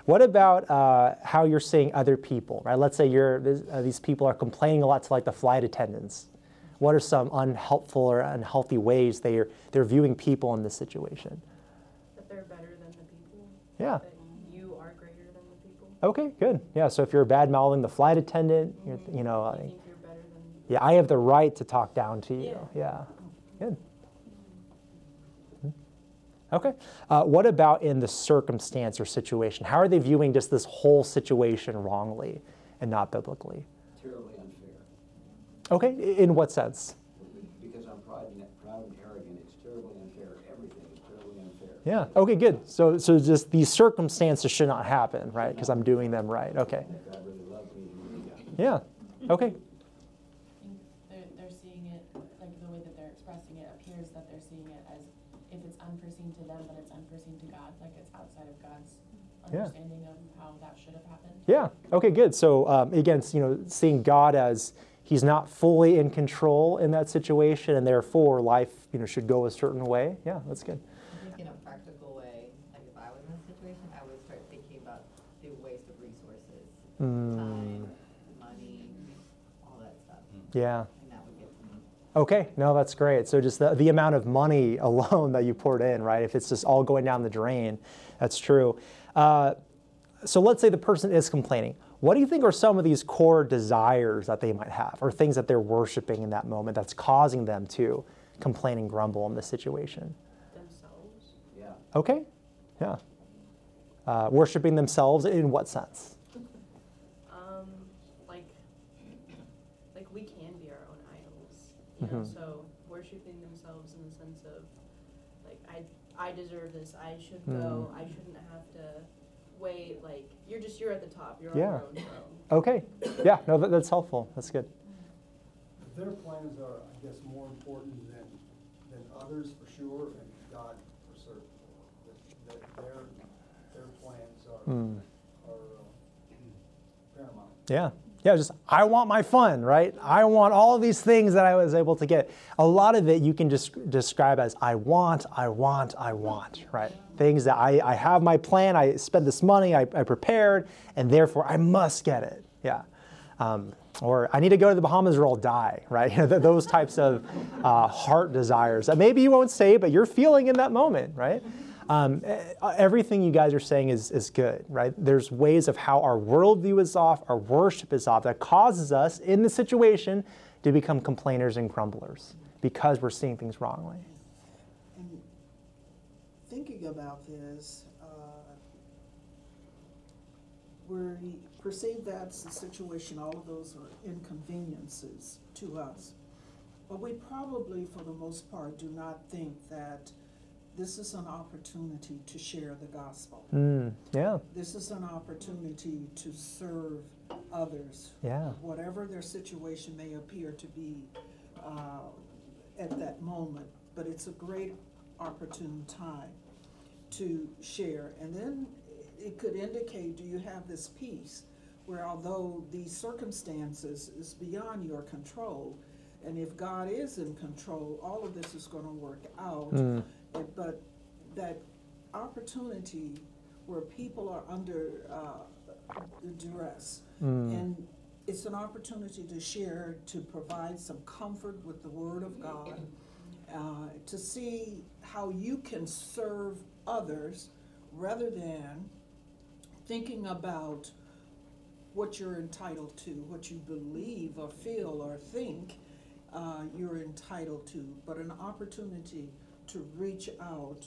What about uh, how you're seeing other people, right? Let's say you're, uh, these people are complaining a lot to like the flight attendants. What are some unhelpful or unhealthy ways they're, they're viewing people in this situation? That they're better than the people. Yeah. Okay, good. Yeah, so if you're bad mouthing the flight attendant, mm-hmm. you know, you think you're better than yeah, I have the right to talk down to you. Yeah. Good. Mhm. Okay. Uh, what about in the circumstance or situation? How are they viewing just this whole situation wrongly and not biblically? Terribly unfair. Okay. In what sense? Because I'm proud and, proud and arrogant, it's terribly unfair. Everything is terribly unfair. Yeah. Okay. Good. So, so just these circumstances should not happen, right? Because I'm doing them right. Okay. If God really loves me, he really does. Yeah. Okay. They're, they're seeing it, like the way that they're expressing it appears that they're seeing it as if it's unforeseen to them, but it's unforeseen to God, like it's outside of God's Yeah. understanding of how that should have happened. Yeah. Okay. Good. So um, again, you know, seeing God as He's not fully in control in that situation, and therefore life, you know, should go a certain way. Yeah, that's good. I think in a practical way, like if I was in this situation, I would start thinking about the waste of resources, Mm, time, money, all that stuff, yeah. and that would get to me. Okay, no, that's great. So just the, the amount of money alone that you poured in, right? If it's just all going down the drain, that's true. Uh, so let's say the person is complaining. What do you think are some of these core desires that they might have, or things that they're worshiping in that moment that's causing them to complain and grumble in this situation? Themselves. Yeah. Okay, yeah. Uh, worshiping themselves in what sense? Um, like, like we can be our own idols, you know. Mhm. So worshiping themselves in the sense of, like, I I deserve this. I should go. I shouldn't have to wait. Like, you're just you're at the top. You're on Yeah. your own throne. Okay, yeah, no, that, that's helpful. That's good. Their plans are, I guess, more important than, than others for sure, and God for certain. That, that their, their plans are, Hmm. are uh, paramount. Yeah. Yeah, just I want my fun, right? I want all these things that I was able to get. A lot of it you can just describe as I want, I want, I want, right? Things that I, I have my plan, I spent this money, I, I prepared, and therefore I must get it. Yeah. Um, or I need to go to the Bahamas or I'll die, right? Those types of uh, heart desires that maybe you won't say, but you're feeling in that moment, right? Um, eh, everything you guys are saying is, is good, right? There's ways of how our worldview is off, our worship is off, that causes us in the situation to become complainers and grumblers because we're seeing things wrongly. And thinking about this, uh, we perceive that's the situation, all of those are inconveniences to us. But we probably, for the most part, do not think that this is an opportunity to share the gospel. Mm, yeah, This is an opportunity to serve others, yeah, whatever their situation may appear to be uh, at that moment. But it's a great opportune time to share. And then it could indicate, do you have this peace where although these circumstances is beyond your control, and if God is in control, all of this is gonna work out. Mm, But that opportunity where people are under uh, duress, mm, and it's an opportunity to share, to provide some comfort with the Word of God, uh, to see how you can serve others rather than thinking about what you're entitled to, what you believe or feel or think uh, you're entitled to, but an opportunity to reach out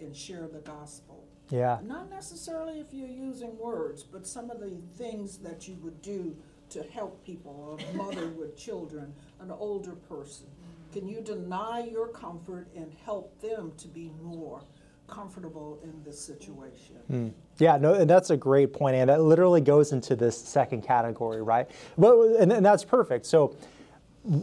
and share the gospel. yeah, Not necessarily if you're using words, but some of the things that you would do to help people, a mother with children, an older person. Can you deny your comfort and help them to be more comfortable in this situation? Mm. Yeah, no, and that's a great point, and that literally goes into this second category, right? Well, and, and that's perfect. So,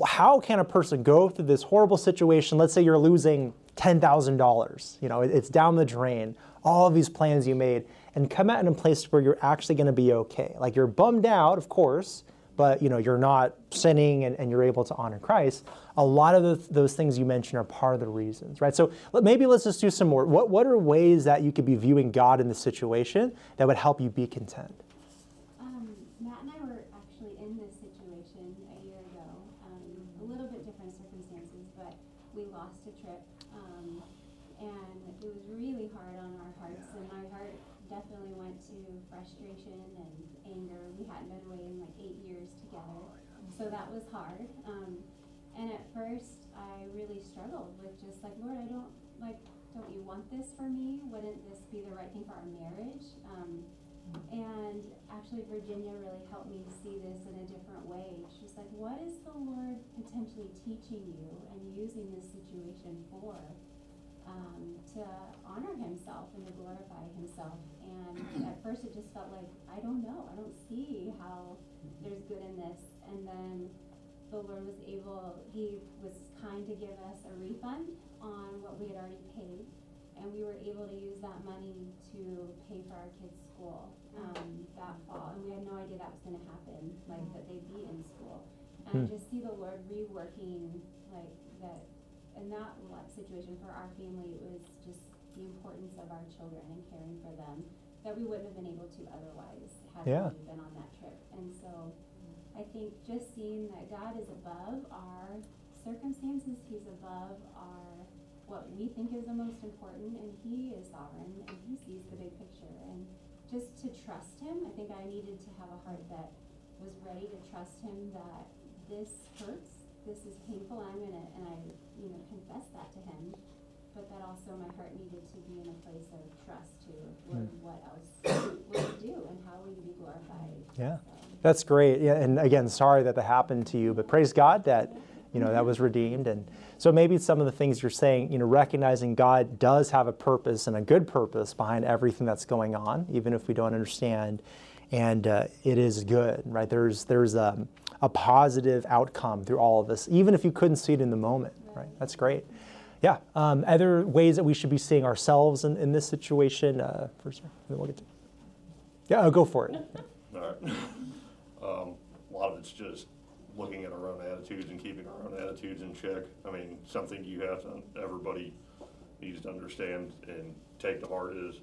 how can a person go through this horrible situation? Let's say you're losing ten thousand dollars. You know, it's down the drain. All of these plans you made, and come out in a place where you're actually going to be okay. Like you're bummed out, of course, but you know you're not sinning, and, and you're able to honor Christ. A lot of the, those things you mentioned are part of the reasons, right? So maybe let's just do some more. What what are ways that you could be viewing God in the situation that would help you be content? Um, Matt and I were actually in this situation a year ago. Um, a little bit different circumstances, but we lost a trip. Um, and it was really hard on our hearts, and my heart definitely went to frustration and anger. We hadn't been away in like eight years together, so that was hard. Um, And at first, I really struggled with just like, Lord, I don't like, don't you want this for me? Wouldn't this be the right thing for our marriage? Um, and actually, Virginia really helped me see this in a different way. She's like, what is the Lord potentially teaching you and using this situation for? Um, to honor himself and to glorify himself. And at first, it just felt like, I don't know, I don't see how there's good in this. And then the Lord was able, he was kind to give us a refund on what we had already paid. And we were able to use that money to pay for our kids' school um, that fall. And we had no idea that was going to happen, like that they'd be in school. And I just see the Lord reworking, like that in that situation for our family, it was just the importance of our children and caring for them that we wouldn't have been able to otherwise had Yeah. we been on that trip. And so I think just seeing that God is above our circumstances, He's above our what we think is the most important, and He is sovereign and He sees the big picture. And just to trust Him, I think I needed to have a heart that was ready to trust Him that this hurts, this is painful, I'm gonna, and I, you know, confess that to Him. But that also my heart needed to be in a place of trust to Lord, hmm. what else will you do and how will you be glorified? Yeah. So, That's great. Yeah, and again, sorry that that happened to you, but praise God that you know that was redeemed. And so maybe some of the things you're saying, you know, recognizing God does have a purpose and a good purpose behind everything that's going on, even if we don't understand, and uh, it is good, right? There's there's a, a positive outcome through all of this, even if you couldn't see it in the moment, right? That's great. Yeah. Um, other ways that we should be seeing ourselves in, in this situation. Uh, first, then we'll get to. Yeah, I'll go for it. All right. Um, a lot of it's just looking at our own attitudes and keeping our own attitudes in check. I mean, something you have to, everybody needs to understand and take to heart is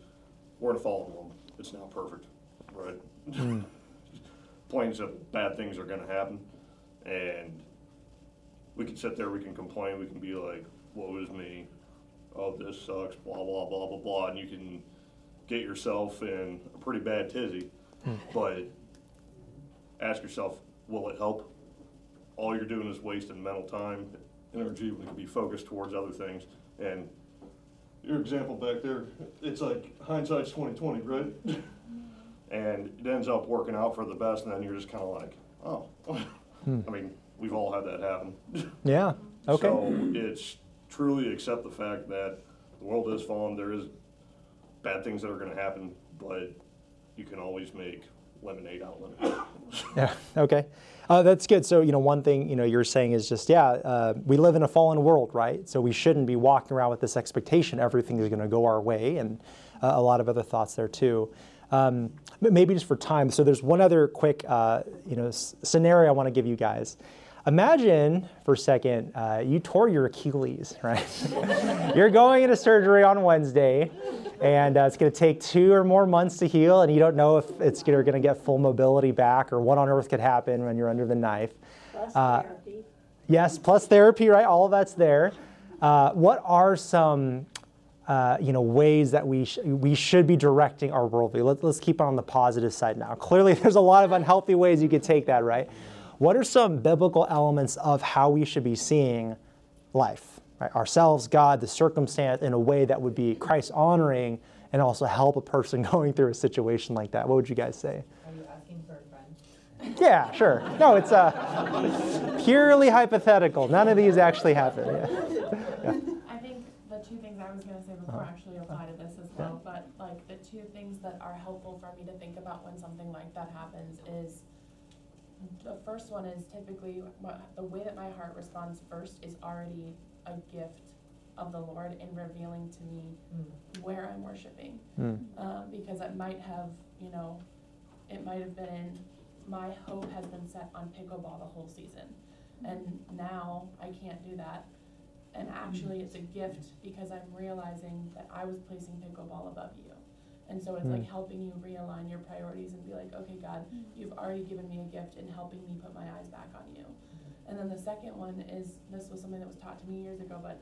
we're in a fallen world. It's not perfect, right? Hmm. Plain of bad things are gonna happen and we can sit there, we can complain, we can be like, woe is me, oh, this sucks, blah, blah, blah, blah, blah, and you can get yourself in a pretty bad tizzy. Hmm. But ask yourself, will it help? All you're doing is wasting mental time, energy, when it can be focused towards other things. And your example back there, it's like hindsight's twenty twenty, right? And it ends up working out for the best, and then you're just kinda like, oh. Hmm. I mean, we've all had that happen. Yeah. Okay. So it's truly accept the fact that the world is fallen, there is bad things that are gonna happen, but you can always make lemonade out of lemonade. Yeah. Okay. Uh, that's good. So you know, one thing you know you're saying is just yeah, uh, we live in a fallen world, right? So we shouldn't be walking around with this expectation everything is going to go our way, and uh, a lot of other thoughts there too. Um, but maybe just for time. So there's one other quick uh, you know s- scenario I want to give you guys. Imagine for a second uh, you tore your Achilles, right? You're going into surgery on Wednesday, and uh, it's going to take two or more months to heal, and you don't know if it's going to get full mobility back or what on earth could happen when you're under the knife. Uh, Yes, plus therapy, right? All of that's there. Uh, what are some, uh, you know, ways that we sh- we should be directing our worldview? Let, let's keep it on the positive side now. Clearly, there's a lot of unhealthy ways you could take that, right? What are some biblical elements of how we should be seeing life, right? Ourselves, God, the circumstance, in a way that would be Christ honoring and also help a person going through a situation like that? What would you guys say? Are you asking for a friend? Yeah, sure. No, it's uh, purely hypothetical. None of these actually happen. Yeah. I think the two things I was gonna say before actually apply to this as well, but like the two things that are helpful for me to think about when something like that happens is the first one is typically what, the way that my heart responds first is already a gift of the Lord in revealing to me where I'm worshiping. Mm. Uh, because it might have, you know, it might have been, my hope has been set on pickleball the whole season. And now I can't do that. And actually, it's a gift because I'm realizing that I was placing pickleball above you. And so it's like Mm. helping you realign your priorities and be like, okay, God, you've already given me a gift in helping me put my eyes back on you. And then the second one is this was something that was taught to me years ago, but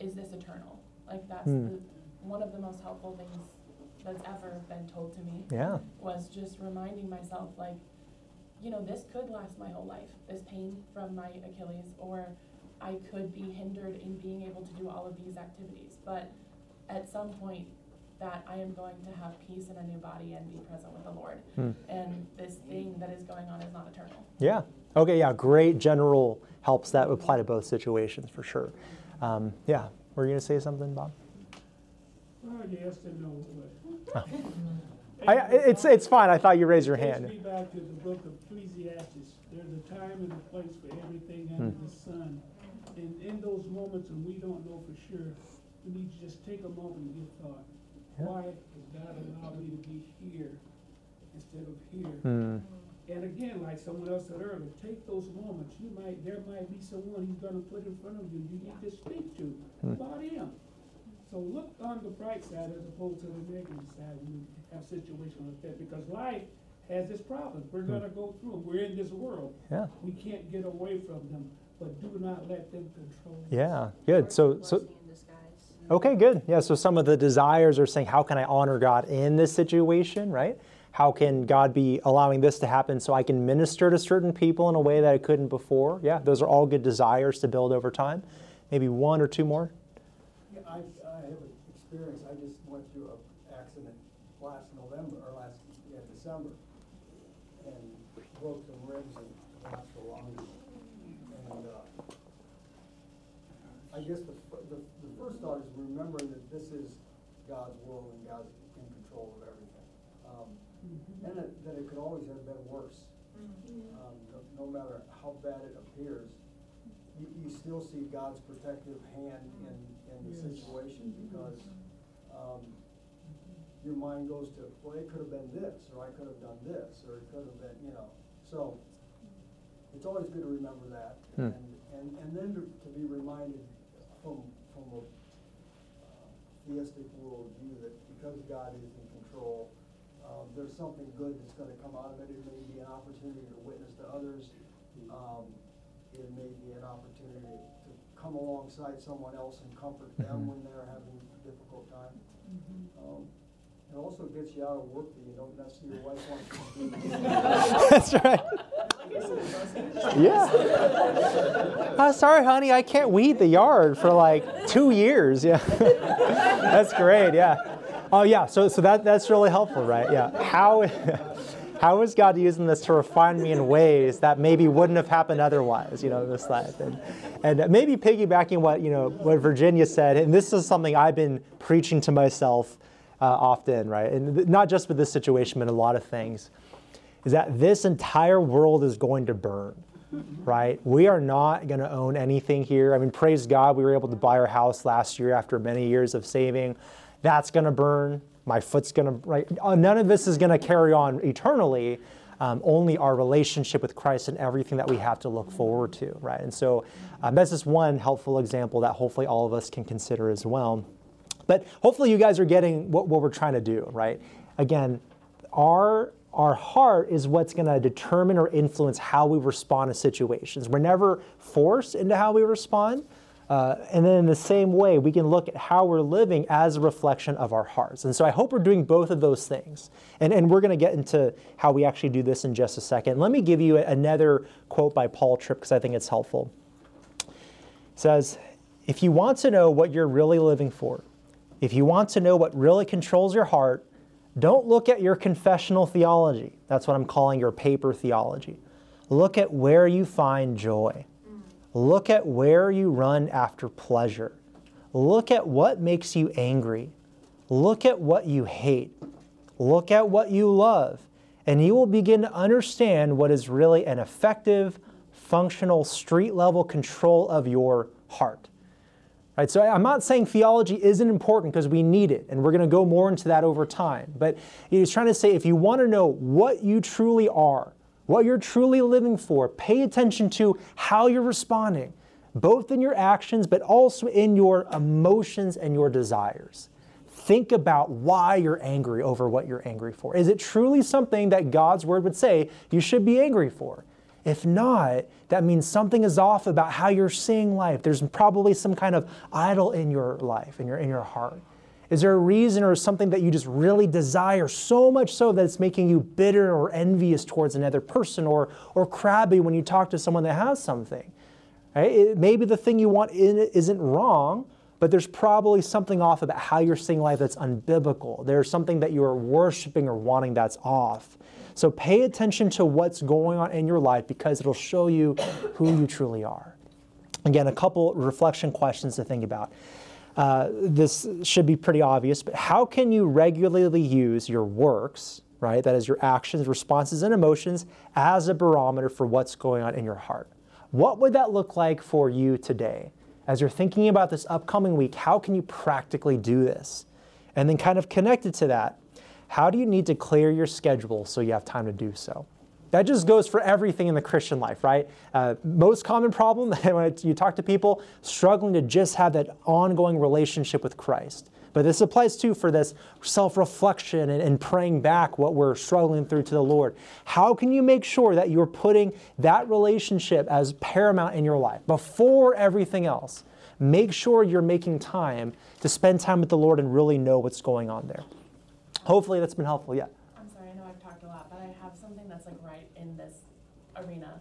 is this eternal? Like that's Hmm. the, one of the most helpful things that's ever been told to me Yeah. was just reminding myself like, you know, this could last my whole life. This pain from my Achilles or I could be hindered in being able to do all of these activities. But at some point, that I am going to have peace in a new body and be present with the Lord. Hmm. And this thing that is going on is not eternal. Yeah. Okay. Yeah. Great general helps that apply to both situations for sure. Um, yeah. Were you gonna say something, Bob? Well, yes and no, but. I, it's it's fine. I thought you raised your Takes hand. me back to the book of Ecclesiastes. There's a time and a place for everything under Hmm. the sun. And in those moments when we don't know for sure, we need to just take a moment and give thought. Yeah. Why has God allowed me to be here instead of here? Hmm. And again, like someone else said earlier, take those moments. You might, there might be someone he's gonna put in front of you, you need to speak to Hmm. about him. So look on the bright side as opposed to the negative side when you have situations like that, because life has its problems. We're Hmm. gonna go through them. We're in this world. Yeah. We can't get away from them, but do not let them control. us. Yeah. Good. So so. Okay, good. Yeah, so some of the desires are saying, how can I honor God in this situation, right? How can God be allowing this to happen so I can minister to certain people in a way that I couldn't before? Yeah, those are all good desires to build over time. Maybe one or two more. Yeah, I, I have an experience, I just went through an accident last November, or last, yeah, December, and broke some ribs and lost a lung. And, uh, I guess the, thought is remembering that this is God's world and God's in control of everything. Um, and that, that it could always have been worse. Um, no, no matter how bad it appears, you, you still see God's protective hand in, in the Yes. situation because, um, your mind goes to, well, it could have been this, or I could have done this, or it could have been, you know, so it's always good to remember that. Hmm. And, and, and then to, to be reminded from, from a theistic worldview that because God is in control, um, there's something good that's gonna come out of it. It may be an opportunity to witness to others. Um, it may be an opportunity to come alongside someone else and comfort them Mhm. when they're having a difficult time. Um, it also gets you out of work that you don't necessarily, your wife wants to. That's right. Yeah. Uh, sorry, honey, I can't weed the yard for like two years. Yeah. that's great. Yeah. Oh, yeah. So, so that, that's really helpful, right? Yeah. How, how is God using this to refine me in ways that maybe wouldn't have happened otherwise, you know, in this life? And, and maybe piggybacking what, you know, what Virginia said, and this is something I've been preaching to myself uh, often, right? And th- not just with this situation, but a lot of things is that this entire world is going to burn, right? We are not going to own anything here. I mean, praise God, we were able to buy our house last year after many years of saving. That's going to burn. My foot's going to, right? Uh, None of this is going to carry on eternally. Um, only our relationship with Christ and everything that we have to look forward to, right? And so um, that's just one helpful example that hopefully all of us can consider as well. But hopefully, you guys are getting what, what we're trying to do, right? Again, our our heart is what's going to determine or influence how we respond to situations. We're never forced into how we respond. Uh, and then in the same way, we can look at how we're living as a reflection of our hearts. And so I hope we're doing both of those things. And, and we're going to get into how we actually do this in just a second. Let me give you another quote by Paul Tripp because I think it's helpful. It says, If you want to know what you're really living for, if you want to know what really controls your heart, don't look at your confessional theology. That's what I'm calling your paper theology. Look at where you find joy. Look at where you run after pleasure. Look at what makes you angry. Look at what you hate. Look at what you love. And you will begin to understand what is really an effective, functional, street level control of your heart. Right, so I'm not saying theology isn't important because we need it, and we're going to go more into that over time. But he's trying to say if you want to know what you truly are, what you're truly living for, pay attention to how you're responding, both in your actions, but also in your emotions and your desires. Think about why you're angry over what you're angry for. Is it truly something that God's word would say you should be angry for? If not, that means something is off about how you're seeing life. There's probably some kind of idol in your life, in your, in your heart. Is there a reason or something that you just really desire so much so that it's making you bitter or envious towards another person or, or crabby when you talk to someone that has something? Right? It, maybe the thing you want in it isn't wrong, but there's probably something off about how you're seeing life that's unbiblical. There's something that you're worshiping or wanting that's off. So pay attention to what's going on in your life because it'll show you who you truly are. Again, a couple reflection questions to think about. Uh, this should be pretty obvious, but how can you regularly use your works, right? That is your actions, responses, and emotions as a barometer for what's going on in your heart? What would that look like for you today? As you're thinking about this upcoming week, how can you practically do this? And then, kind of connected to that, how do you need to clear your schedule so you have time to do so? That just goes for everything in the Christian life, right? Uh, most common problem when you talk to people struggling to just have that ongoing relationship with Christ. But this applies too for this self reflection and, and, praying back what we're struggling through to the Lord. How can you make sure that you're putting that relationship as paramount in your life before everything else? Make sure you're making time to spend time with the Lord and really know what's going on there. Hopefully, that's been helpful. Yeah. I'm sorry, I know I've talked a lot, but I have something that's like right in this arena.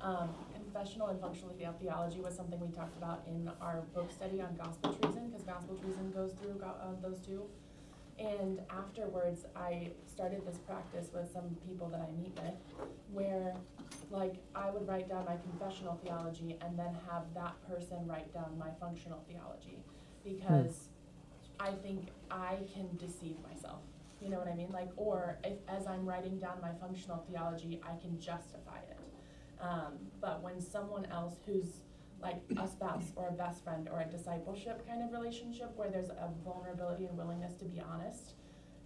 Um, confessional and functional theology was something we talked about in our book study on gospel treason, because gospel treason goes through go- uh, those two. And afterwards, I started this practice with some people that I meet with, where, like, I would write down my confessional theology and then have that person write down my functional theology, because I think I can deceive myself. You know what I mean? Like, or if, as I'm writing down my functional theology, I can justify it. Um, but when someone else who's like a spouse or a best friend or a discipleship kind of relationship where there's a vulnerability and willingness to be honest,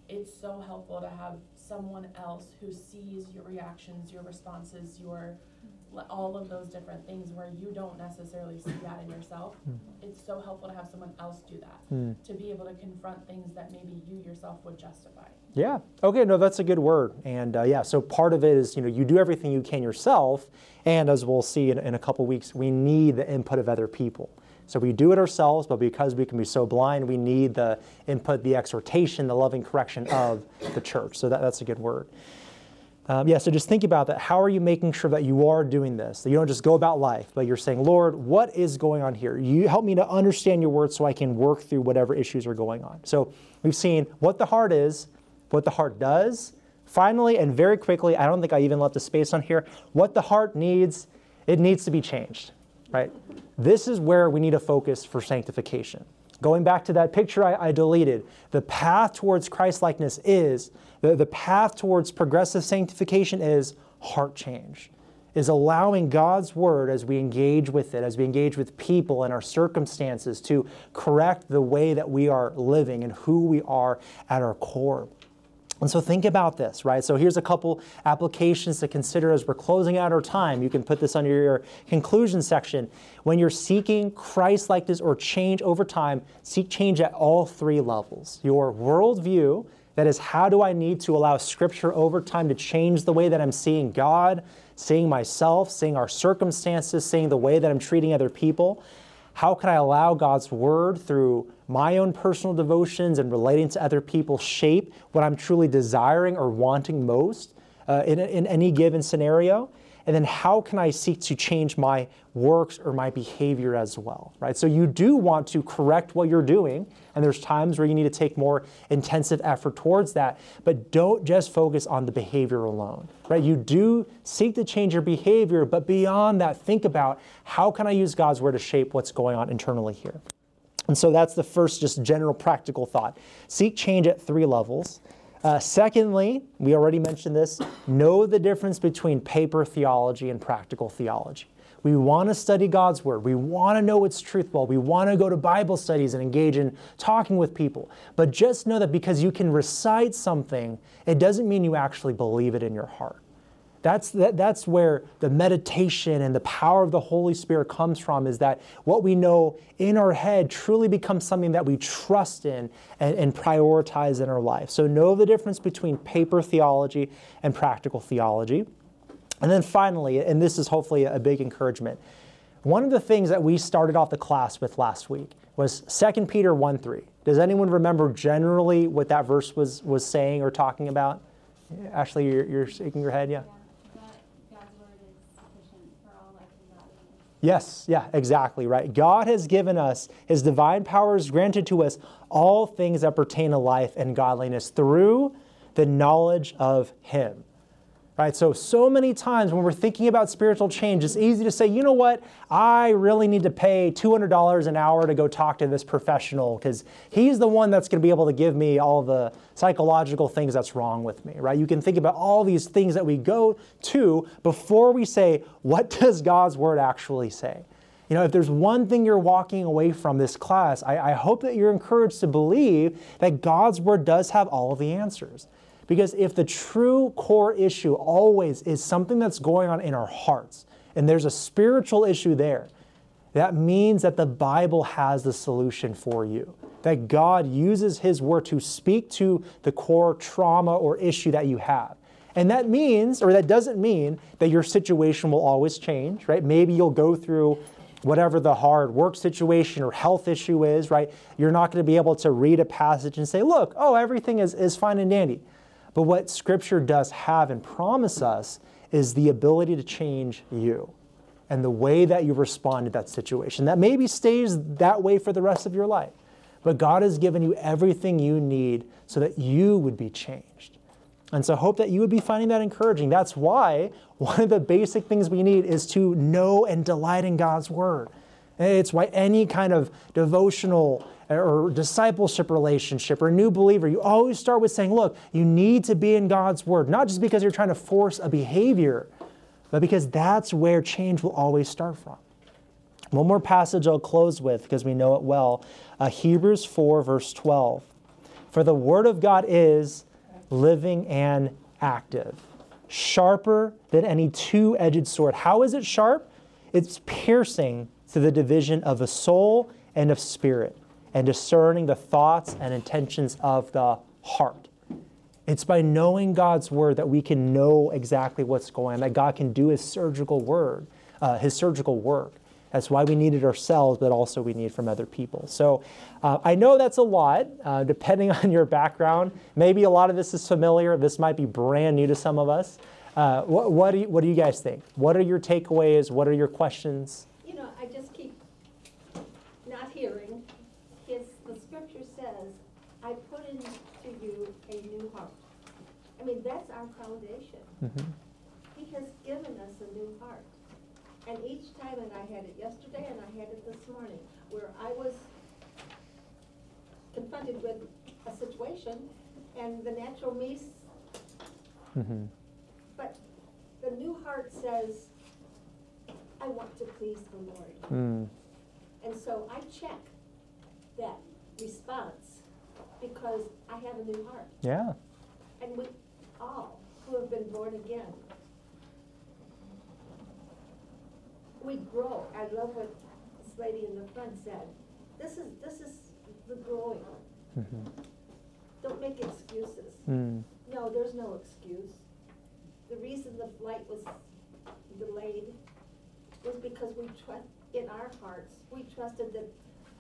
it's so helpful to have someone else who sees your reactions, your responses, your all of those different things where you don't necessarily see that in yourself. Mm. It's so helpful to have someone else do that mm. to be able to confront things that maybe you yourself would justify. Yeah. Okay. No, that's a good word. And uh, yeah, so part of it is you know you do everything you can yourself, and as we'll see in, in a couple weeks, we need the input of other people. So we do it ourselves, but because we can be so blind, we need the input, the exhortation, the loving correction of the church. So that, that's a good word. Um, yeah, so just think about that. How are you making sure that you are doing this? That you don't just go about life, but you're saying, Lord, what is going on here? You help me to understand your word so I can work through whatever issues are going on. So we've seen what the heart is, what the heart does. Finally, and very quickly, I don't think I even left a space on here, what the heart needs, it needs to be changed, right? This is where we need to focus for sanctification. Going back to that picture I, I deleted, the path towards Christ likeness is the, the path towards progressive sanctification is heart change, is allowing God's word as we engage with it, as we engage with people and our circumstances to correct the way that we are living and who we are at our core. And so think about this, right? So here's a couple applications to consider as we're closing out our time. You can put this under your conclusion section. When you're seeking Christ likeness or change over time, seek change at all three levels your worldview, that is, how do I need to allow Scripture over time to change the way that I'm seeing God, seeing myself, seeing our circumstances, seeing the way that I'm treating other people? How can I allow God's Word through my own personal devotions and relating to other people shape what I'm truly desiring or wanting most uh, in, in any given scenario? And then how can I seek to change my works or my behavior as well, right? So you do want to correct what you're doing, and there's times where you need to take more intensive effort towards that, but don't just focus on the behavior alone, right? You do seek to change your behavior, but beyond that, think about how can I use God's word to shape what's going on internally here. And so that's the first just general practical thought. Seek change at three levels. Uh, secondly, we already mentioned this know the difference between paper theology and practical theology. We want to study God's Word. We want to know its truth well. We want to go to Bible studies and engage in talking with people. But just know that because you can recite something, it doesn't mean you actually believe it in your heart. That's, that, that's where the meditation and the power of the Holy Spirit comes from, is that what we know in our head truly becomes something that we trust in and, and prioritize in our life. So know the difference between paper theology and practical theology. And then finally, and this is hopefully a big encouragement, one of the things that we started off the class with last week was 2 Peter 1 3. Does anyone remember generally what that verse was, was saying or talking about? Ashley, you're, you're shaking your head, yeah? Yes, yeah, exactly right. God has given us, His divine powers granted to us all things that pertain to life and godliness through the knowledge of Him. Right? So, so many times when we're thinking about spiritual change, it's easy to say, you know what, I really need to pay $200 an hour to go talk to this professional because he's the one that's going to be able to give me all the psychological things that's wrong with me, right? You can think about all these things that we go to before we say, what does God's word actually say? You know, if there's one thing you're walking away from this class, I, I hope that you're encouraged to believe that God's word does have all of the answers. Because if the true core issue always is something that's going on in our hearts, and there's a spiritual issue there, that means that the Bible has the solution for you. That God uses His Word to speak to the core trauma or issue that you have. And that means, or that doesn't mean, that your situation will always change, right? Maybe you'll go through whatever the hard work situation or health issue is, right? You're not going to be able to read a passage and say, look, oh, everything is, is fine and dandy. But what Scripture does have and promise us is the ability to change you and the way that you respond to that situation. That maybe stays that way for the rest of your life. But God has given you everything you need so that you would be changed. And so I hope that you would be finding that encouraging. That's why one of the basic things we need is to know and delight in God's Word. It's why any kind of devotional or discipleship relationship or new believer, you always start with saying, look, you need to be in God's Word, not just because you're trying to force a behavior, but because that's where change will always start from. One more passage I'll close with because we know it well uh, Hebrews 4, verse 12. For the Word of God is living and active, sharper than any two edged sword. How is it sharp? It's piercing to the division of the soul and of spirit and discerning the thoughts and intentions of the heart. It's by knowing God's word that we can know exactly what's going on, that God can do his surgical word, uh, his surgical work. That's why we need it ourselves, but also we need from other people. So uh, I know that's a lot, uh, depending on your background. Maybe a lot of this is familiar. This might be brand new to some of us. Uh, what, what, do you, what do you guys think? What are your takeaways? What are your questions? You know, I just keep not hearing. His, the scripture says, I put into you a new heart. I mean, that's our foundation. Mm-hmm. He has given us a new heart. And each time, and I had it yesterday and I had it this morning, where I was confronted with a situation and the natural me, Mm-hmm. but the new heart says, I want to please the Lord. Mm. And so I check that response because I have a new heart. Yeah. And we all who have been born again, we grow. I love what this lady in the front said. This is this is the growing. Mm-hmm. Don't make excuses. Mm. No, there's no excuse. The reason the flight was delayed was because we trust, in our hearts, we trusted that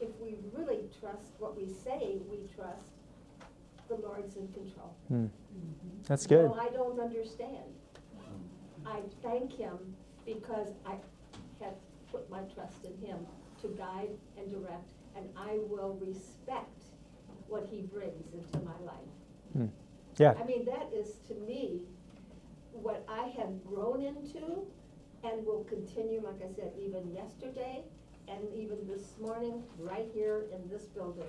if we really trust what we say we trust, the Lord's in control. Mm. That's good. No, I don't understand. I thank Him because I have put my trust in Him to guide and direct, and I will respect what He brings into my life. Mm. Yeah. I mean, that is to me what I have grown into and will continue, like I said, even yesterday and even this morning, right here in this building.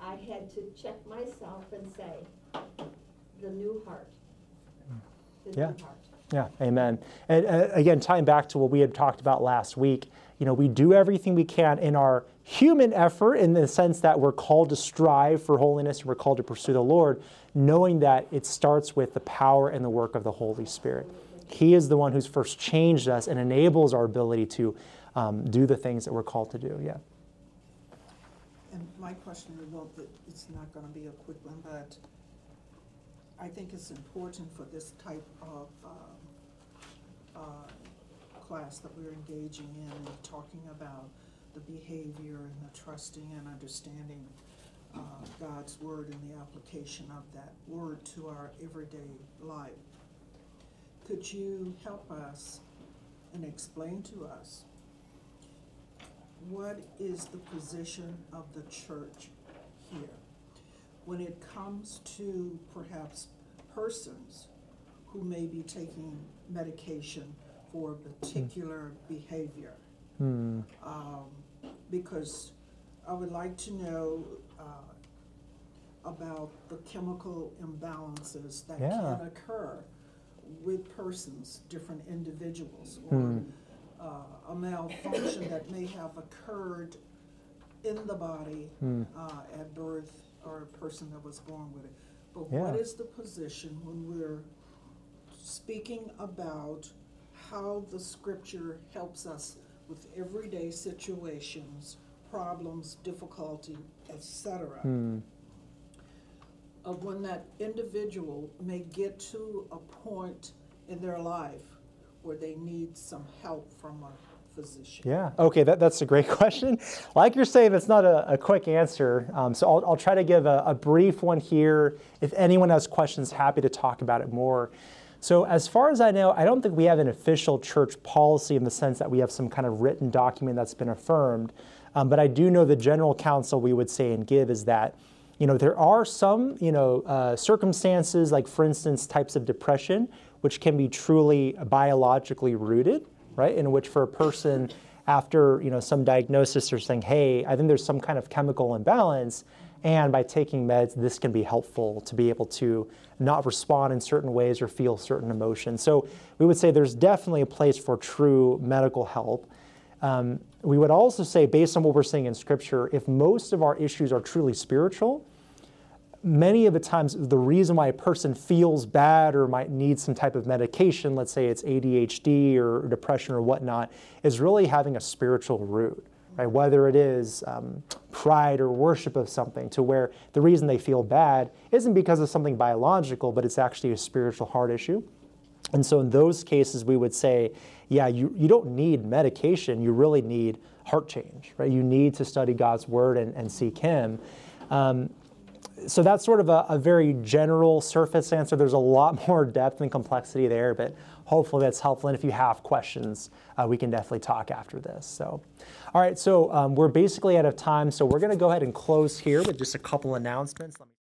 I had to check myself and say, the new heart. The Yeah. new heart. Yeah, amen. And uh, again, tying back to what we had talked about last week, you know, we do everything we can in our human effort in the sense that we're called to strive for holiness and we're called to pursue the Lord, knowing that it starts with the power and the work of the Holy Spirit. He is the one who's first changed us and enables our ability to um, do the things that we're called to do. Yeah. And my question, well, it's not gonna be a quick one, but I think it's important for this type of, um, uh, class that we're engaging in and talking about the behavior and the trusting and understanding, uh, God's word and the application of that word to our everyday life. Could you help us and explain to us what is the position of the church here? When it comes to perhaps persons who may be taking medication for a particular behavior. Hmm. Um, because I would like to know, uh, about the chemical imbalances that Yeah. can occur with persons, different individuals, Hmm. or uh, a malfunction that may have occurred in the body Hmm. uh, at birth or a person that was born with it. But what Yeah. is the position when we're speaking about how the scripture helps us with everyday situations, problems, difficulty, etc. Of when that individual may get to a point in their life where they need some help from a physician. Yeah. Okay. That, that's a great question. Like you're saying, it's not a, a quick answer. Um, so I'll, I'll try to give a, a brief one here. If anyone has questions, happy to talk about it more. So as far as I know, I don't think we have an official church policy in the sense that we have some kind of written document that's been affirmed. Um, but I do know the general counsel we would say and give is that, you know, there are some, you know, uh, circumstances like, for instance, types of depression, which can be truly biologically rooted, right? In which for a person after, you know, some diagnosis they're saying, hey, I think there's some kind of chemical imbalance, and by taking meds, this can be helpful to be able to not respond in certain ways or feel certain emotions. So we would say there's definitely a place for true medical help. Um, we would also say, based on what we're seeing in Scripture, if most of our issues are truly spiritual, many of the times the reason why a person feels bad or might need some type of medication, let's say it's ADHD or depression or whatnot, is really having a spiritual root. Right? Whether it is um, pride or worship of something, to where the reason they feel bad isn't because of something biological, but it's actually a spiritual heart issue. And so in those cases, we would say, yeah, you, you don't need medication, you really need heart change, right? You need to study God's word and, and seek Him. Um, so that's sort of a, a, very general surface answer. There's a lot more depth and complexity there, but hopefully that's helpful. And if you have questions, uh, we can definitely talk after this. So, all right, so um, we're basically out of time. So we're going to go ahead and close here with just a couple announcements.